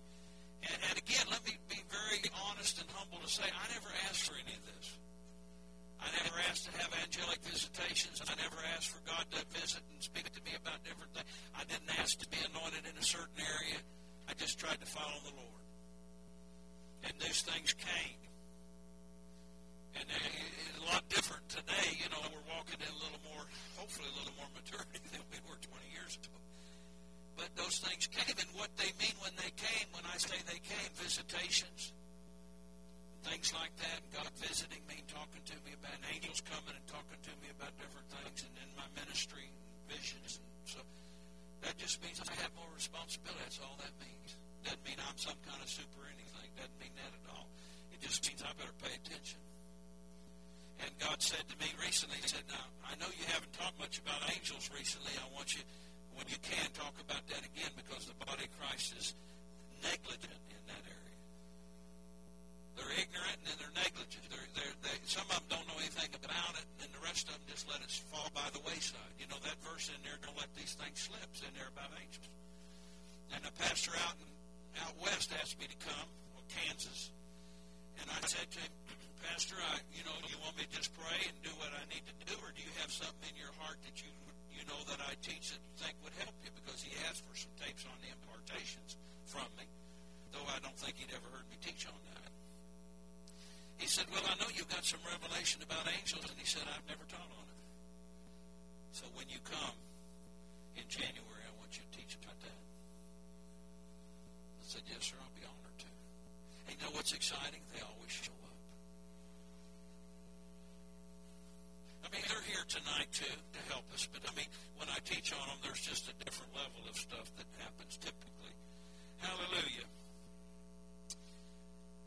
And, and again, let me be very honest and humble to say, I never asked for any of this. I never asked to have angelic visitations. I never asked for God to visit and speak to me about different things. I didn't ask to be anointed in a certain area. I just tried to follow the Lord. And those things came. And uh, it's a lot different today. You know, we're walking in a little more, hopefully a little more maturity than we were 20 years ago. But those things came, and what they mean when they came, when I say they came, visitations, things like that, God visiting me, talking to me about angels coming and talking to me about different things, and in my ministry, visions, and so that just means I have more responsibility. That's all that means. Doesn't mean I'm some kind of super anything. Doesn't mean that at all. It just means I better pay attention. And God said to me recently, He said, Now, I know you haven't talked much about angels recently. I want you, when you can, talk about that again because the body of Christ is negligent in that area. They're ignorant and then they're negligent. They're, they're, they, some of them don't know anything about it, and the rest of them just let it fall by the wayside. You know that verse in there, don't let these things slip, in there about angels. And a pastor out in, out west asked me to come, or Kansas, and I said to him, Pastor, I, you know, you want me to just pray and do what I need to do, or do you have something in your heart that you you know that I teach that you think would help you? Because he asked for some tapes on the impartations from me, though I don't think he'd ever heard me teach on that. He said, Well, I know you've got some revelation about angels, and he said, I've never taught on it. So when you come in January, I want you to teach about that. I said, Yes, sir, I'll be honored to. And you know what's exciting? They always show up. I mean, they're here tonight too to help us, but I mean, when I teach on them, there's just a different level of stuff that happens typically. Hallelujah.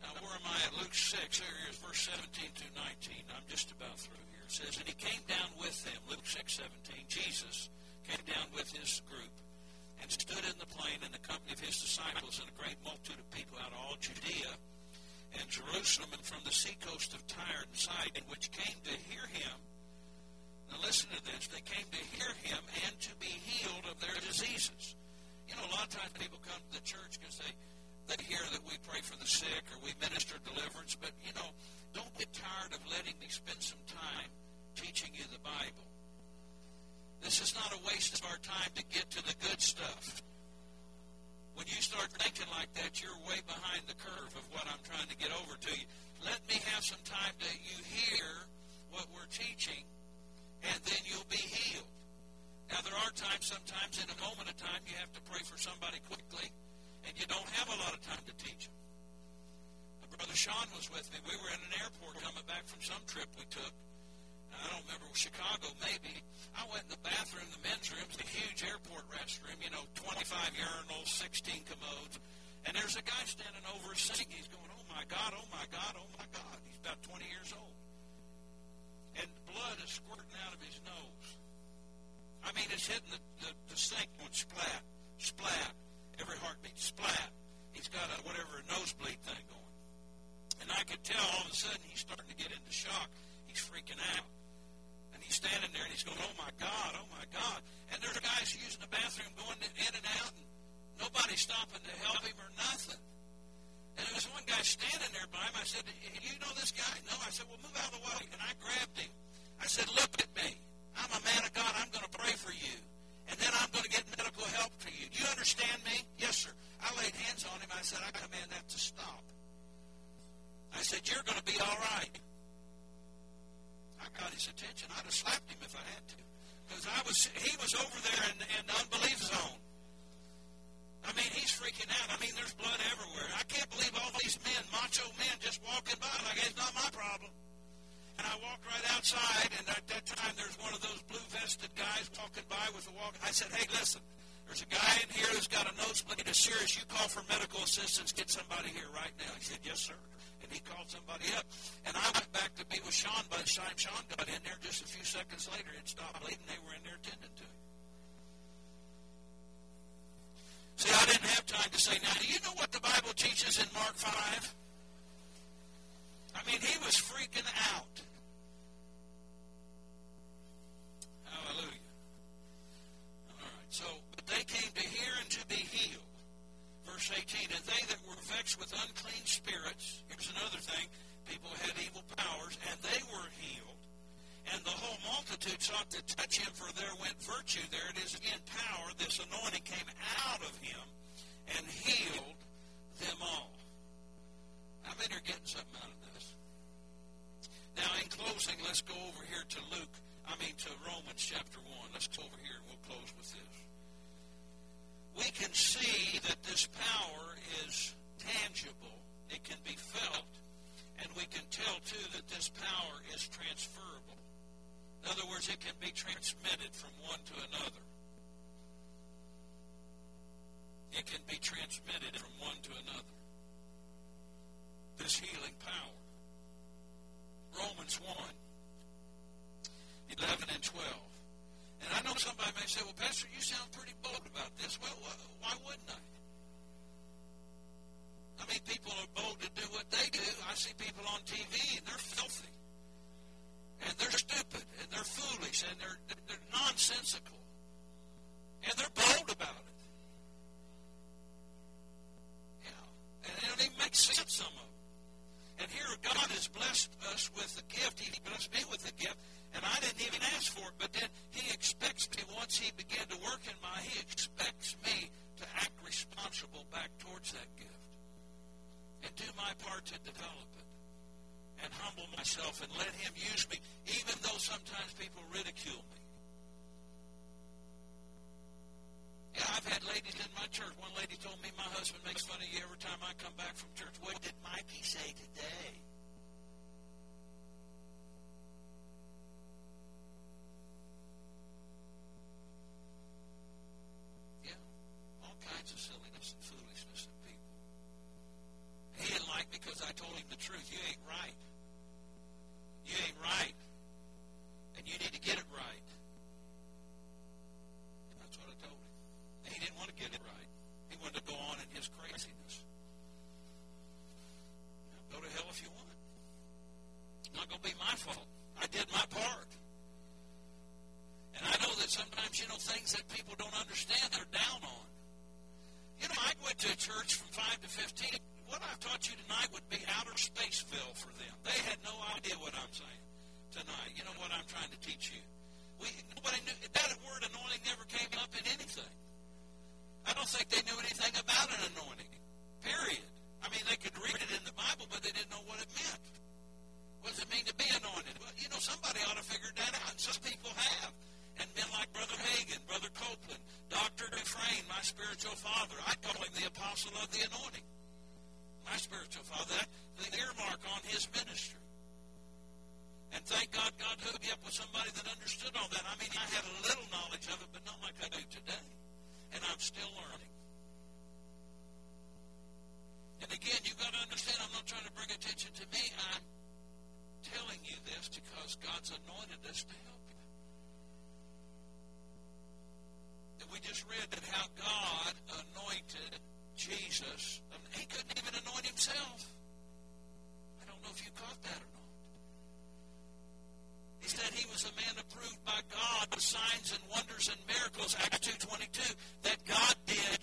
Now, where am I at? Luke 6, here is verse 17 to 19. I'm just about through here. It says, And he came down with them, Luke 6, 17. Jesus came down with his group and stood in the plain in the company of his disciples and a great multitude of people out of all Judea and Jerusalem and from the seacoast of Tyre and Sidon, which came to hear him. Now listen to this. They came to hear him and to be healed of their diseases. You know, a lot of times people come to the church because they, they hear that we pray for the sick or we minister deliverance, but, you know, don't get tired of letting me spend some time teaching you the Bible. This is not a waste of our time to get to the good stuff. When you start thinking like that, you're way behind the curve of what I'm trying to get over to you. Let me have some time to you hear what we're teaching, and then you'll be healed. Now, there are times, sometimes in a moment of time, you have to pray for somebody quickly, and you don't have a lot of time to teach them. My brother Sean was with me. We were in an airport coming back from some trip we took. I don't remember, Chicago maybe. I went in the bathroom, the men's room, a huge airport restroom, you know, 25 urinals, 16 commodes. And there's a guy standing over a sink. He's going, oh my God, oh my God, oh my God. He's about 20 years old. And blood is squirting out of his nose. I mean, it's hitting the, the, the sink going splat, splat, every heartbeat, splat. He's got a whatever nosebleed thing going. And I could tell all of a sudden he's starting to get into shock. He's freaking out And he's standing there and he's going, oh my God, oh my God. And there's guys using the bathroom going in and out, and nobody's stopping to help him or nothing. And there was one guy standing there by him. I said, you know this guy? No. I said, well, move out of the way. And I grabbed him. I said, look at me. I'm a man of God. I'm going to pray for you. And then I'm going to get medical help for you. Do you understand me? Yes, sir. I laid hands on him. I said, I command that to stop. I said, you're going to be all right. I got his attention. I'd have slapped him if I had to. Because I was he was over there in, in the unbelief zone. I mean, he's freaking out. I mean, there's blood everywhere. I can't believe all these men, macho men, just walking by like it's not my problem. And I walked right outside, and at that time there's one of those blue-vested guys walking by with a walk. I said, hey, listen, there's a guy in here who's got a nosebleed. It's serious. You call for medical assistance. Get somebody here right now. He said, yes, sir and he called somebody up. And I went back to be with Sean. By the time Sean got in there, just a few seconds later, it stopped bleeding. They were in there tending to him. See, I didn't have time to say, now, do you know what the Bible teaches in Mark 5? I mean, he was freaking out. Hallelujah. All right. So, but they came to hear and to be healed. Verse 18, and they that were vexed with unclean spirits, here's another thing, people had evil powers, and they were healed. And the whole multitude sought to touch him, for there went virtue. There it is again, power. This anointing came out of him and healed them all. How many are getting something out of that? Now, in closing, let's go over here to Luke, I mean to Romans chapter 1. Let's go over here and we'll close with this. We can see that this power is tangible. It can be felt. And we can tell, too, that this power is transferable. In other words, it can be transmitted from one to another. It can be transmitted from one to another. This healing power. Romans 1, 11 and 12. And I know somebody may say, well, Pastor, you sound pretty bold about this. Well, why wouldn't I? and let Him use Jesus. He couldn't even anoint himself. I don't know if you caught that or not. He said he was a man approved by God with signs and wonders and miracles, Acts 2.22, that God did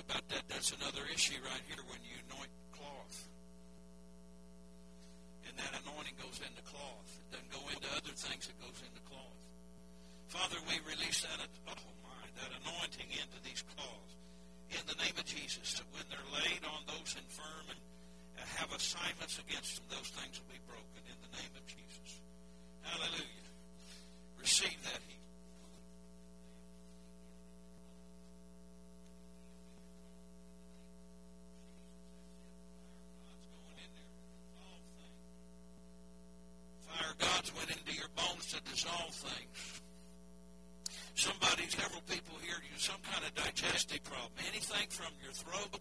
about that. That's another issue right here when you anoint cloth. And that anointing goes into cloth. It doesn't go into other things, it goes into cloth. Father, we release that, oh my, that anointing into these cloths in the name of Jesus. That when they're laid on those infirm and have assignments against them, those things will be broken in the name of Jesus. Hallelujah. Receive that healing. God's went into your dissolve things. Somebody, several people here, you some kind of digestive problem. Anything from your throat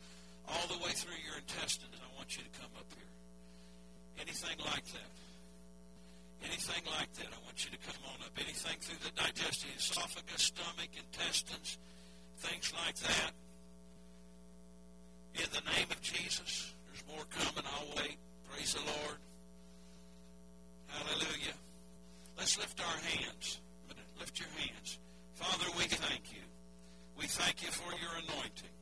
all the way through your intestines. I want you to come up here. Anything like that. Anything like that. I want you to come on up. Anything through the digestive, esophagus, stomach, intestines, things like that. In the name of Jesus. There's more coming. I'll wait. Praise the Lord. Hallelujah. Let's lift our hands. Lift your hands. Father, we thank you. We thank you for your anointing.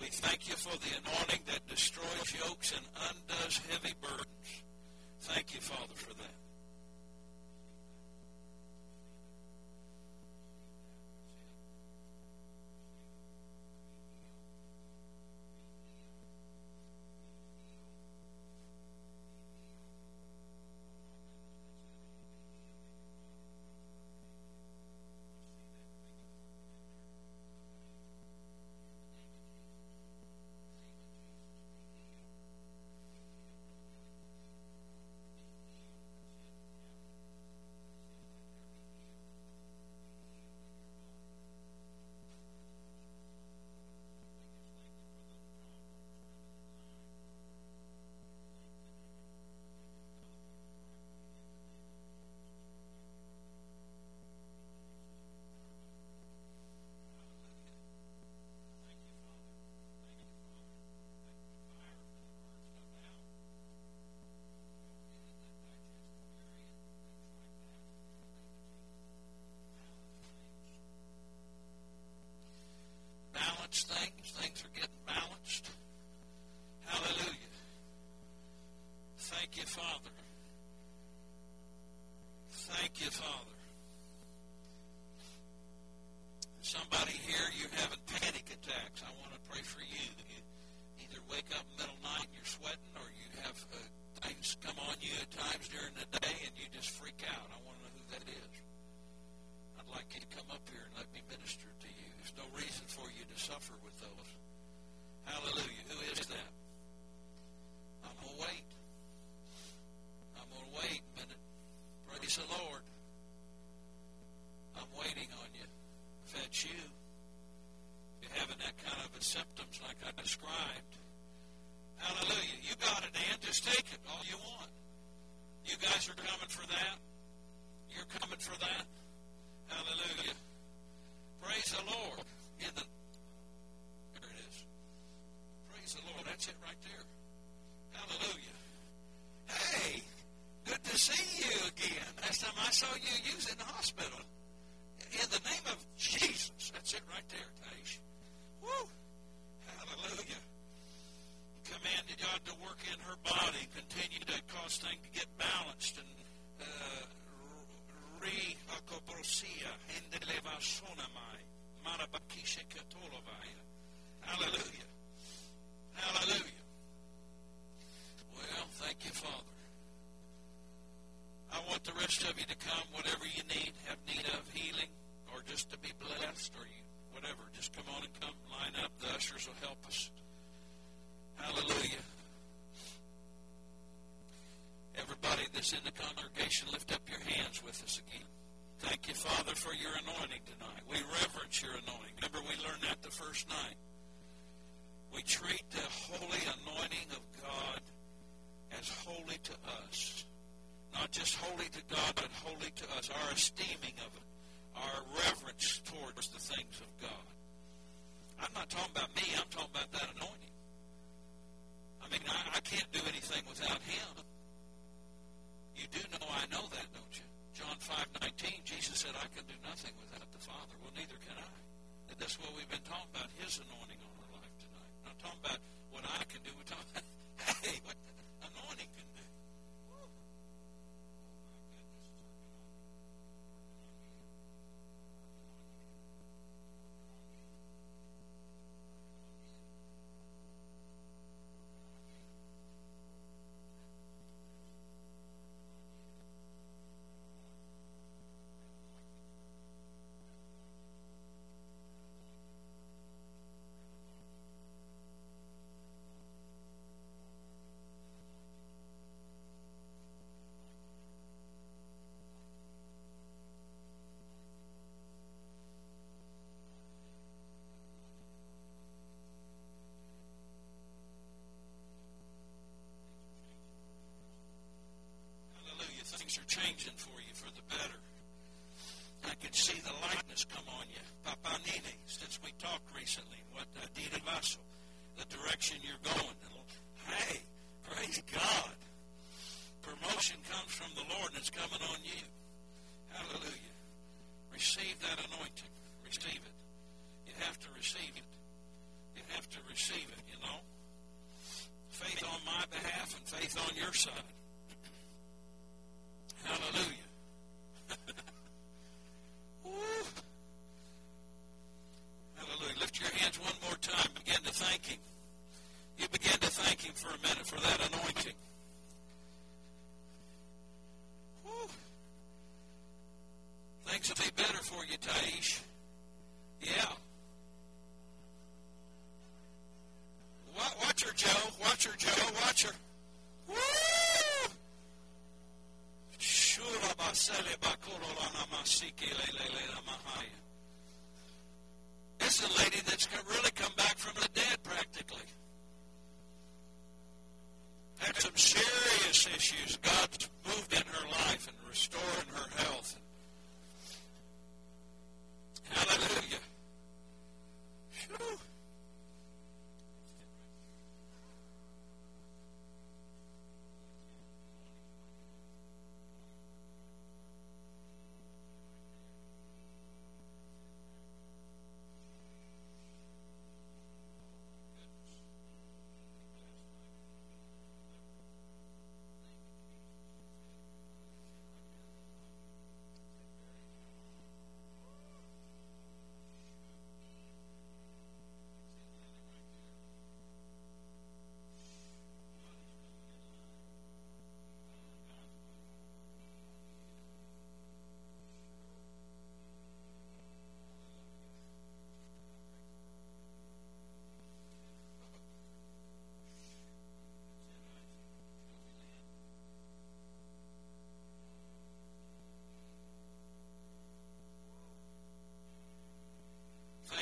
We thank you for the anointing that destroys yokes and undoes heavy burdens. Thank you, Father, for that. here in day and you just freak out. I want to know who that is. I'd like you to come up here and let me minister to you. There's no reason for you to suffer with those. Hallelujah. Who is that? I'm going to wait.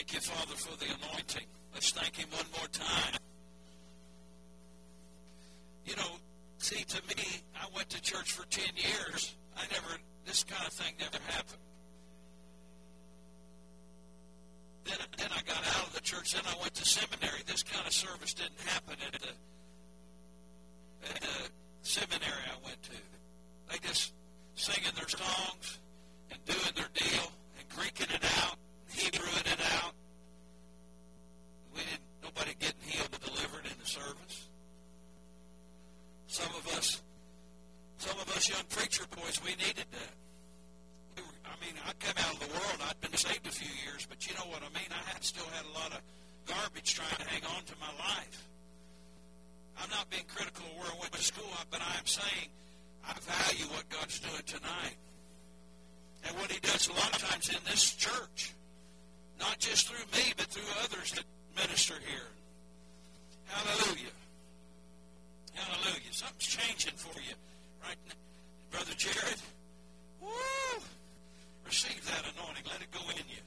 Thank you, Father, for the anointing. Let's thank Him one more time. You know, see, to me, I went to church for 10 years. I never, this kind of thing never happened. Then, then I got out of the church. Then I went to seminary. This kind of service didn't happen at the, at the seminary I went to. They just singing their songs and doing their deal and Greeking it out, Hebrewing it out. We didn't. Nobody getting healed or delivered in the service. Some of us, some of us young preacher boys, we needed that. We were, I mean, I come out of the world. I'd been saved a few years, but you know what I mean. I had still had a lot of garbage trying to hang on to my life. I'm not being critical of where I went to school, but I am saying I value what God's doing tonight. And what He does a lot of times in this church, not just through me, but through others that minister here. Hallelujah. Hallelujah. Something's changing for you right now. Brother Jared, woo! Receive that anointing. Let it go in you.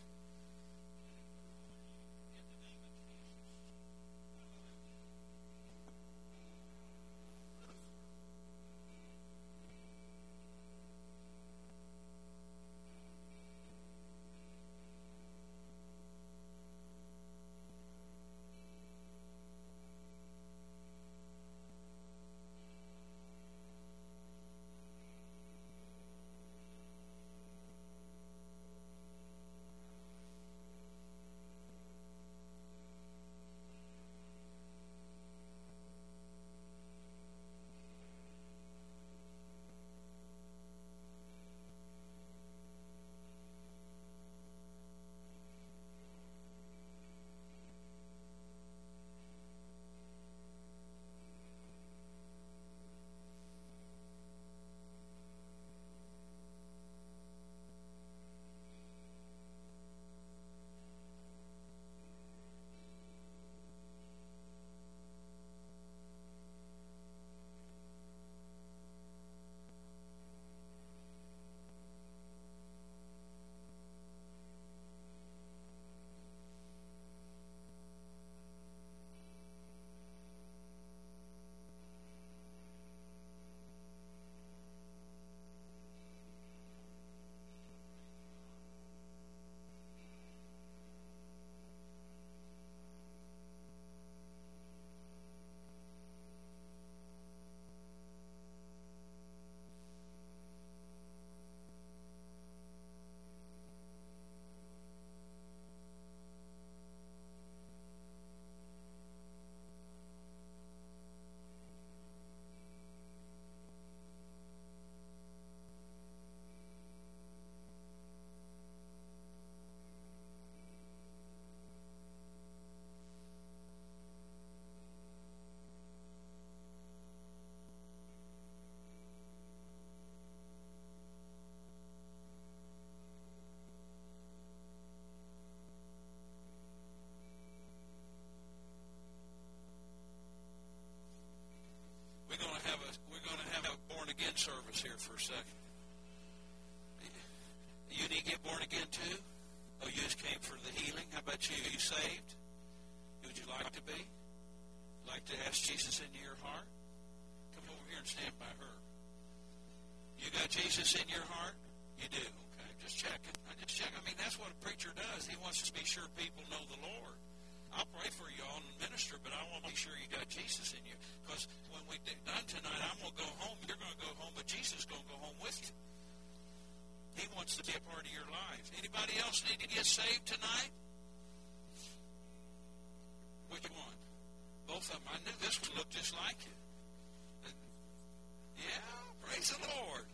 Yeah, praise the Lord.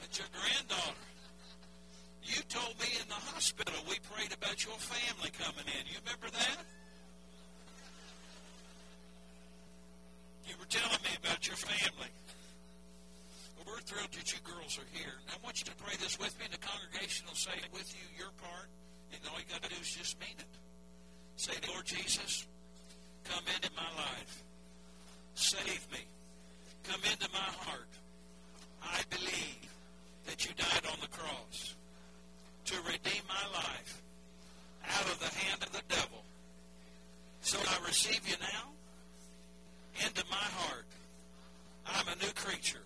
That's your granddaughter. You told me in the hospital we prayed about your family coming in. You remember that? You were telling me about your family. Well, we're thrilled that you girls are here. And I want you to pray this with me, and the congregation will say it with you, your part, and all you got to do is just mean it. Say, Lord Jesus, come into my life. Save me. Come into my heart. I believe that you died on the cross to redeem my life out of the hand of the devil. So I receive you now into my heart. I'm a new creature.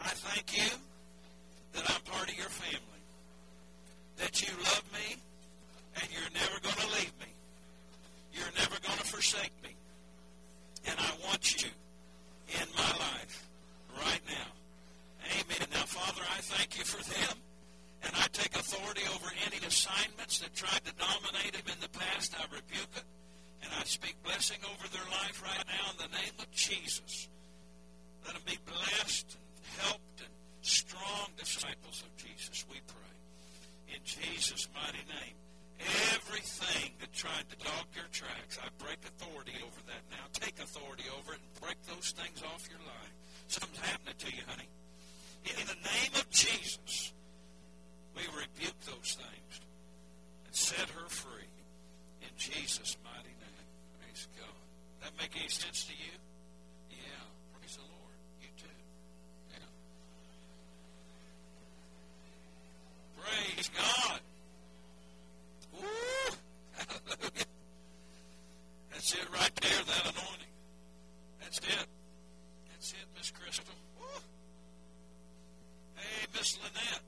I thank you that I'm part of your family, that you love me, and you're never going to leave me. You're never going to forsake me. And I want you in my life right now. Amen. Now, Father, I thank you for them. And I take authority over any assignments that tried to dominate them in the past. I rebuke it. And I speak blessing over their life right now in the name of Jesus. Let them be blessed and helped and strong disciples of Jesus, we pray. In Jesus' mighty name. Everything that tried to dog your tracks, I break authority over that now. Take authority over it and break those things off your life. Something's happening to you, honey. In the name of Jesus, we rebuke those things and set her free. In Jesus' mighty name. Praise God. That make any sense to you? Yeah. Praise the Lord. You too. Yeah. Praise God. That's it right there, that anointing. That's it. That's it, Miss Crystal. Hey, Miss Lynette.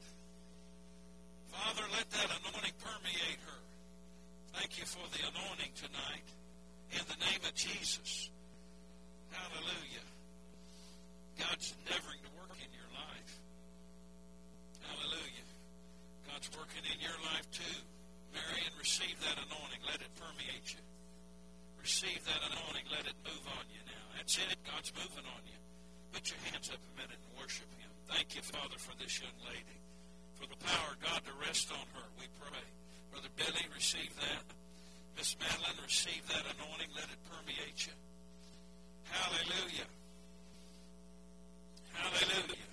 Father, let that anointing permeate her. Thank you for the anointing tonight. In the name of Jesus. Hallelujah. God's endeavoring to work in your life. Hallelujah. God's working in your life too. Marion, receive that anointing. Let it permeate you. Receive that anointing. Let it move on you now. That's it. God's moving on you. Put your hands up a minute and worship Him. Thank you, Father, for this young lady. For the power of God to rest on her, we pray. Brother Billy, receive that. Miss Madeline, receive that anointing. Let it permeate you. Hallelujah. Hallelujah.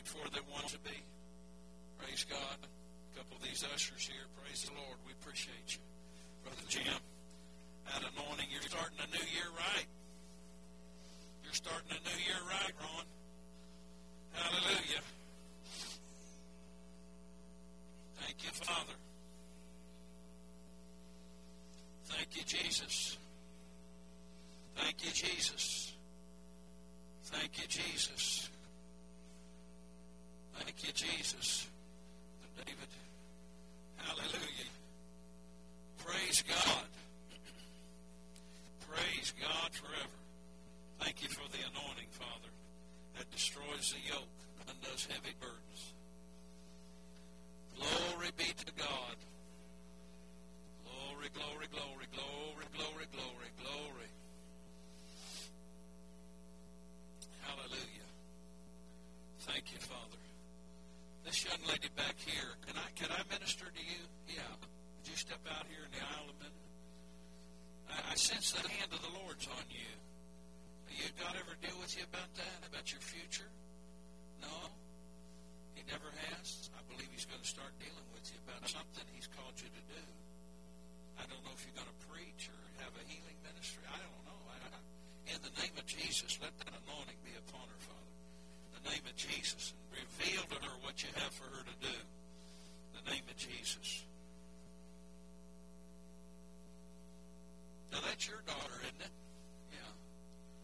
Prayed for that wants to be. Praise God. A couple of these ushers here. Praise the Lord. We appreciate you. Burdens. Glory be to God. Glory, glory, glory, glory, glory, glory, glory. Hallelujah. Thank you, Father. This young lady back here, can I can I minister to you? Yeah. Would you step out here in the aisle a minute? I, I sense the hand of the Lord's on you. You God ever deal with you about that? About your future? No? He never has? I believe he's going to start dealing with you about something he's called you to do. I don't know if you're going to preach or have a healing ministry. I don't know. I, I, in the name of Jesus, let that anointing be upon her, Father. In the name of Jesus. And reveal to her what you have for her to do. In the name of Jesus. Now, that's your daughter, isn't it? Yeah.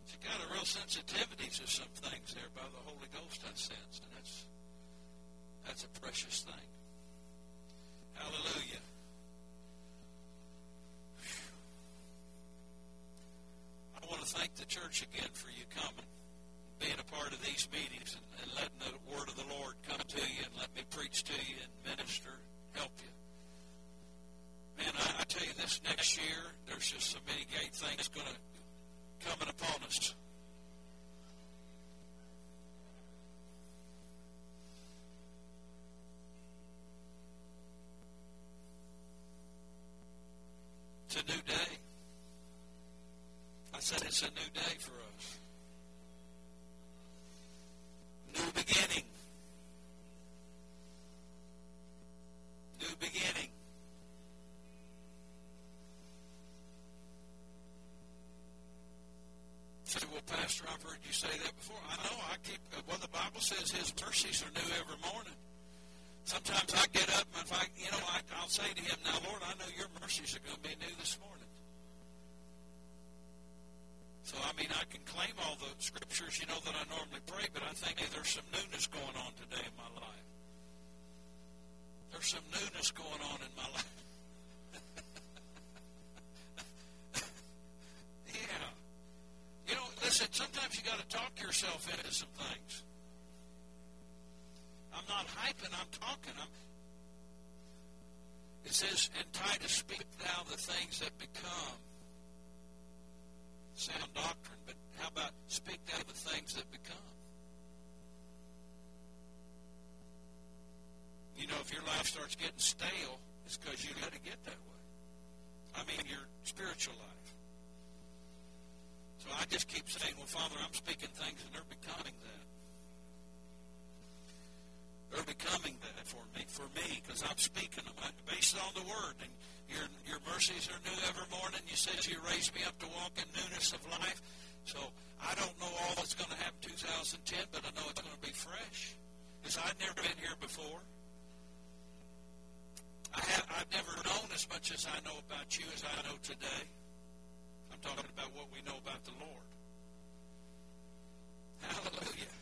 She's got a real sensitivity to some things there by the Holy Ghost, I sense. And that's, that's a precious thing. Hallelujah. I want to thank the church again for you coming, being a part of these meetings, and, and letting the word of the Lord come to you and let me preach to you and minister, help you. Man, I, I tell you, this next year, there's just so many great things going to coming upon us. It's a new day. It's a new day for us. New beginning. New beginning. Say, well, Pastor, I've heard you say that before. I know. I keep. Uh, well, the Bible says His mercies are new every morning. Sometimes I get up and if I, you know, I, I'll say to Him, "Now, Lord, I know Your mercies are going to be new this morning." So, I mean, I can claim all the scriptures, you know, that I normally pray, but I think hey, there's some newness going on today in my life. There's some newness going on in my life. yeah. You know, listen, sometimes you got to talk yourself into some things. I'm not hyping, I'm talking. I'm, it says, And Titus, speak thou the things that become sound doctrine, but how about speak thou the things that become? You know, if your life starts getting stale, it's because you let it get that way. I mean, your spiritual life. So I just keep saying, well, Father, I'm speaking things and they're becoming that. They're becoming that for me, for me, because I'm speaking them based on the Word. And your, your mercies are new every morning. You said you raised me up to walk in newness of life. So I don't know all that's going to happen 2010, but I know it's going to be fresh because I've never been here before. I have, I've never known as much as I know about you as I know today. I'm talking about what we know about the Lord. Hallelujah.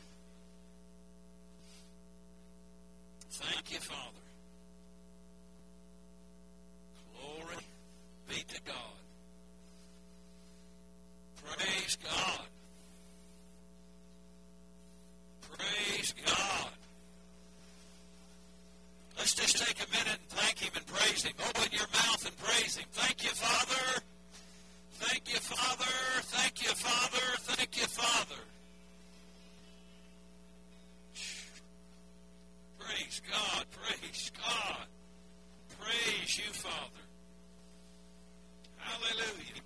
Thank you, Father. Glory be to God. Praise God. Praise God. Let's just take a minute and thank Him and praise Him. Open your mouth and praise Him. Thank you, Father. Thank you, Father. Thank you, Father. Thank you, Father. Praise God. Praise God. Praise you, Father. Hallelujah.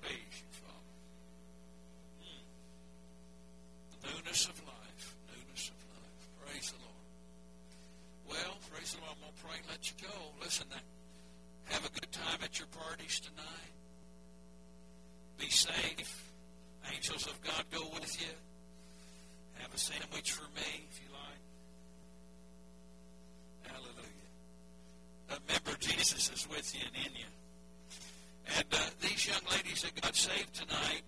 Praise you, Father. Mm. The newness of life. Newness of life. Praise the Lord. Well, praise the Lord. I'm going to pray and let you go. Listen, have a good time at your parties tonight. Be safe. Angels of God go with you. Have a sandwich for me if you like. Hallelujah. Remember, Jesus is with you and in you. And uh, these young ladies that got saved tonight,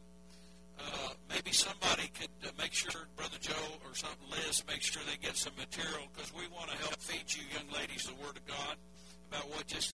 uh, maybe somebody could uh, make sure, Brother Joe or something, Liz, make sure they get some material because we want to help feed you young ladies the Word of God about what just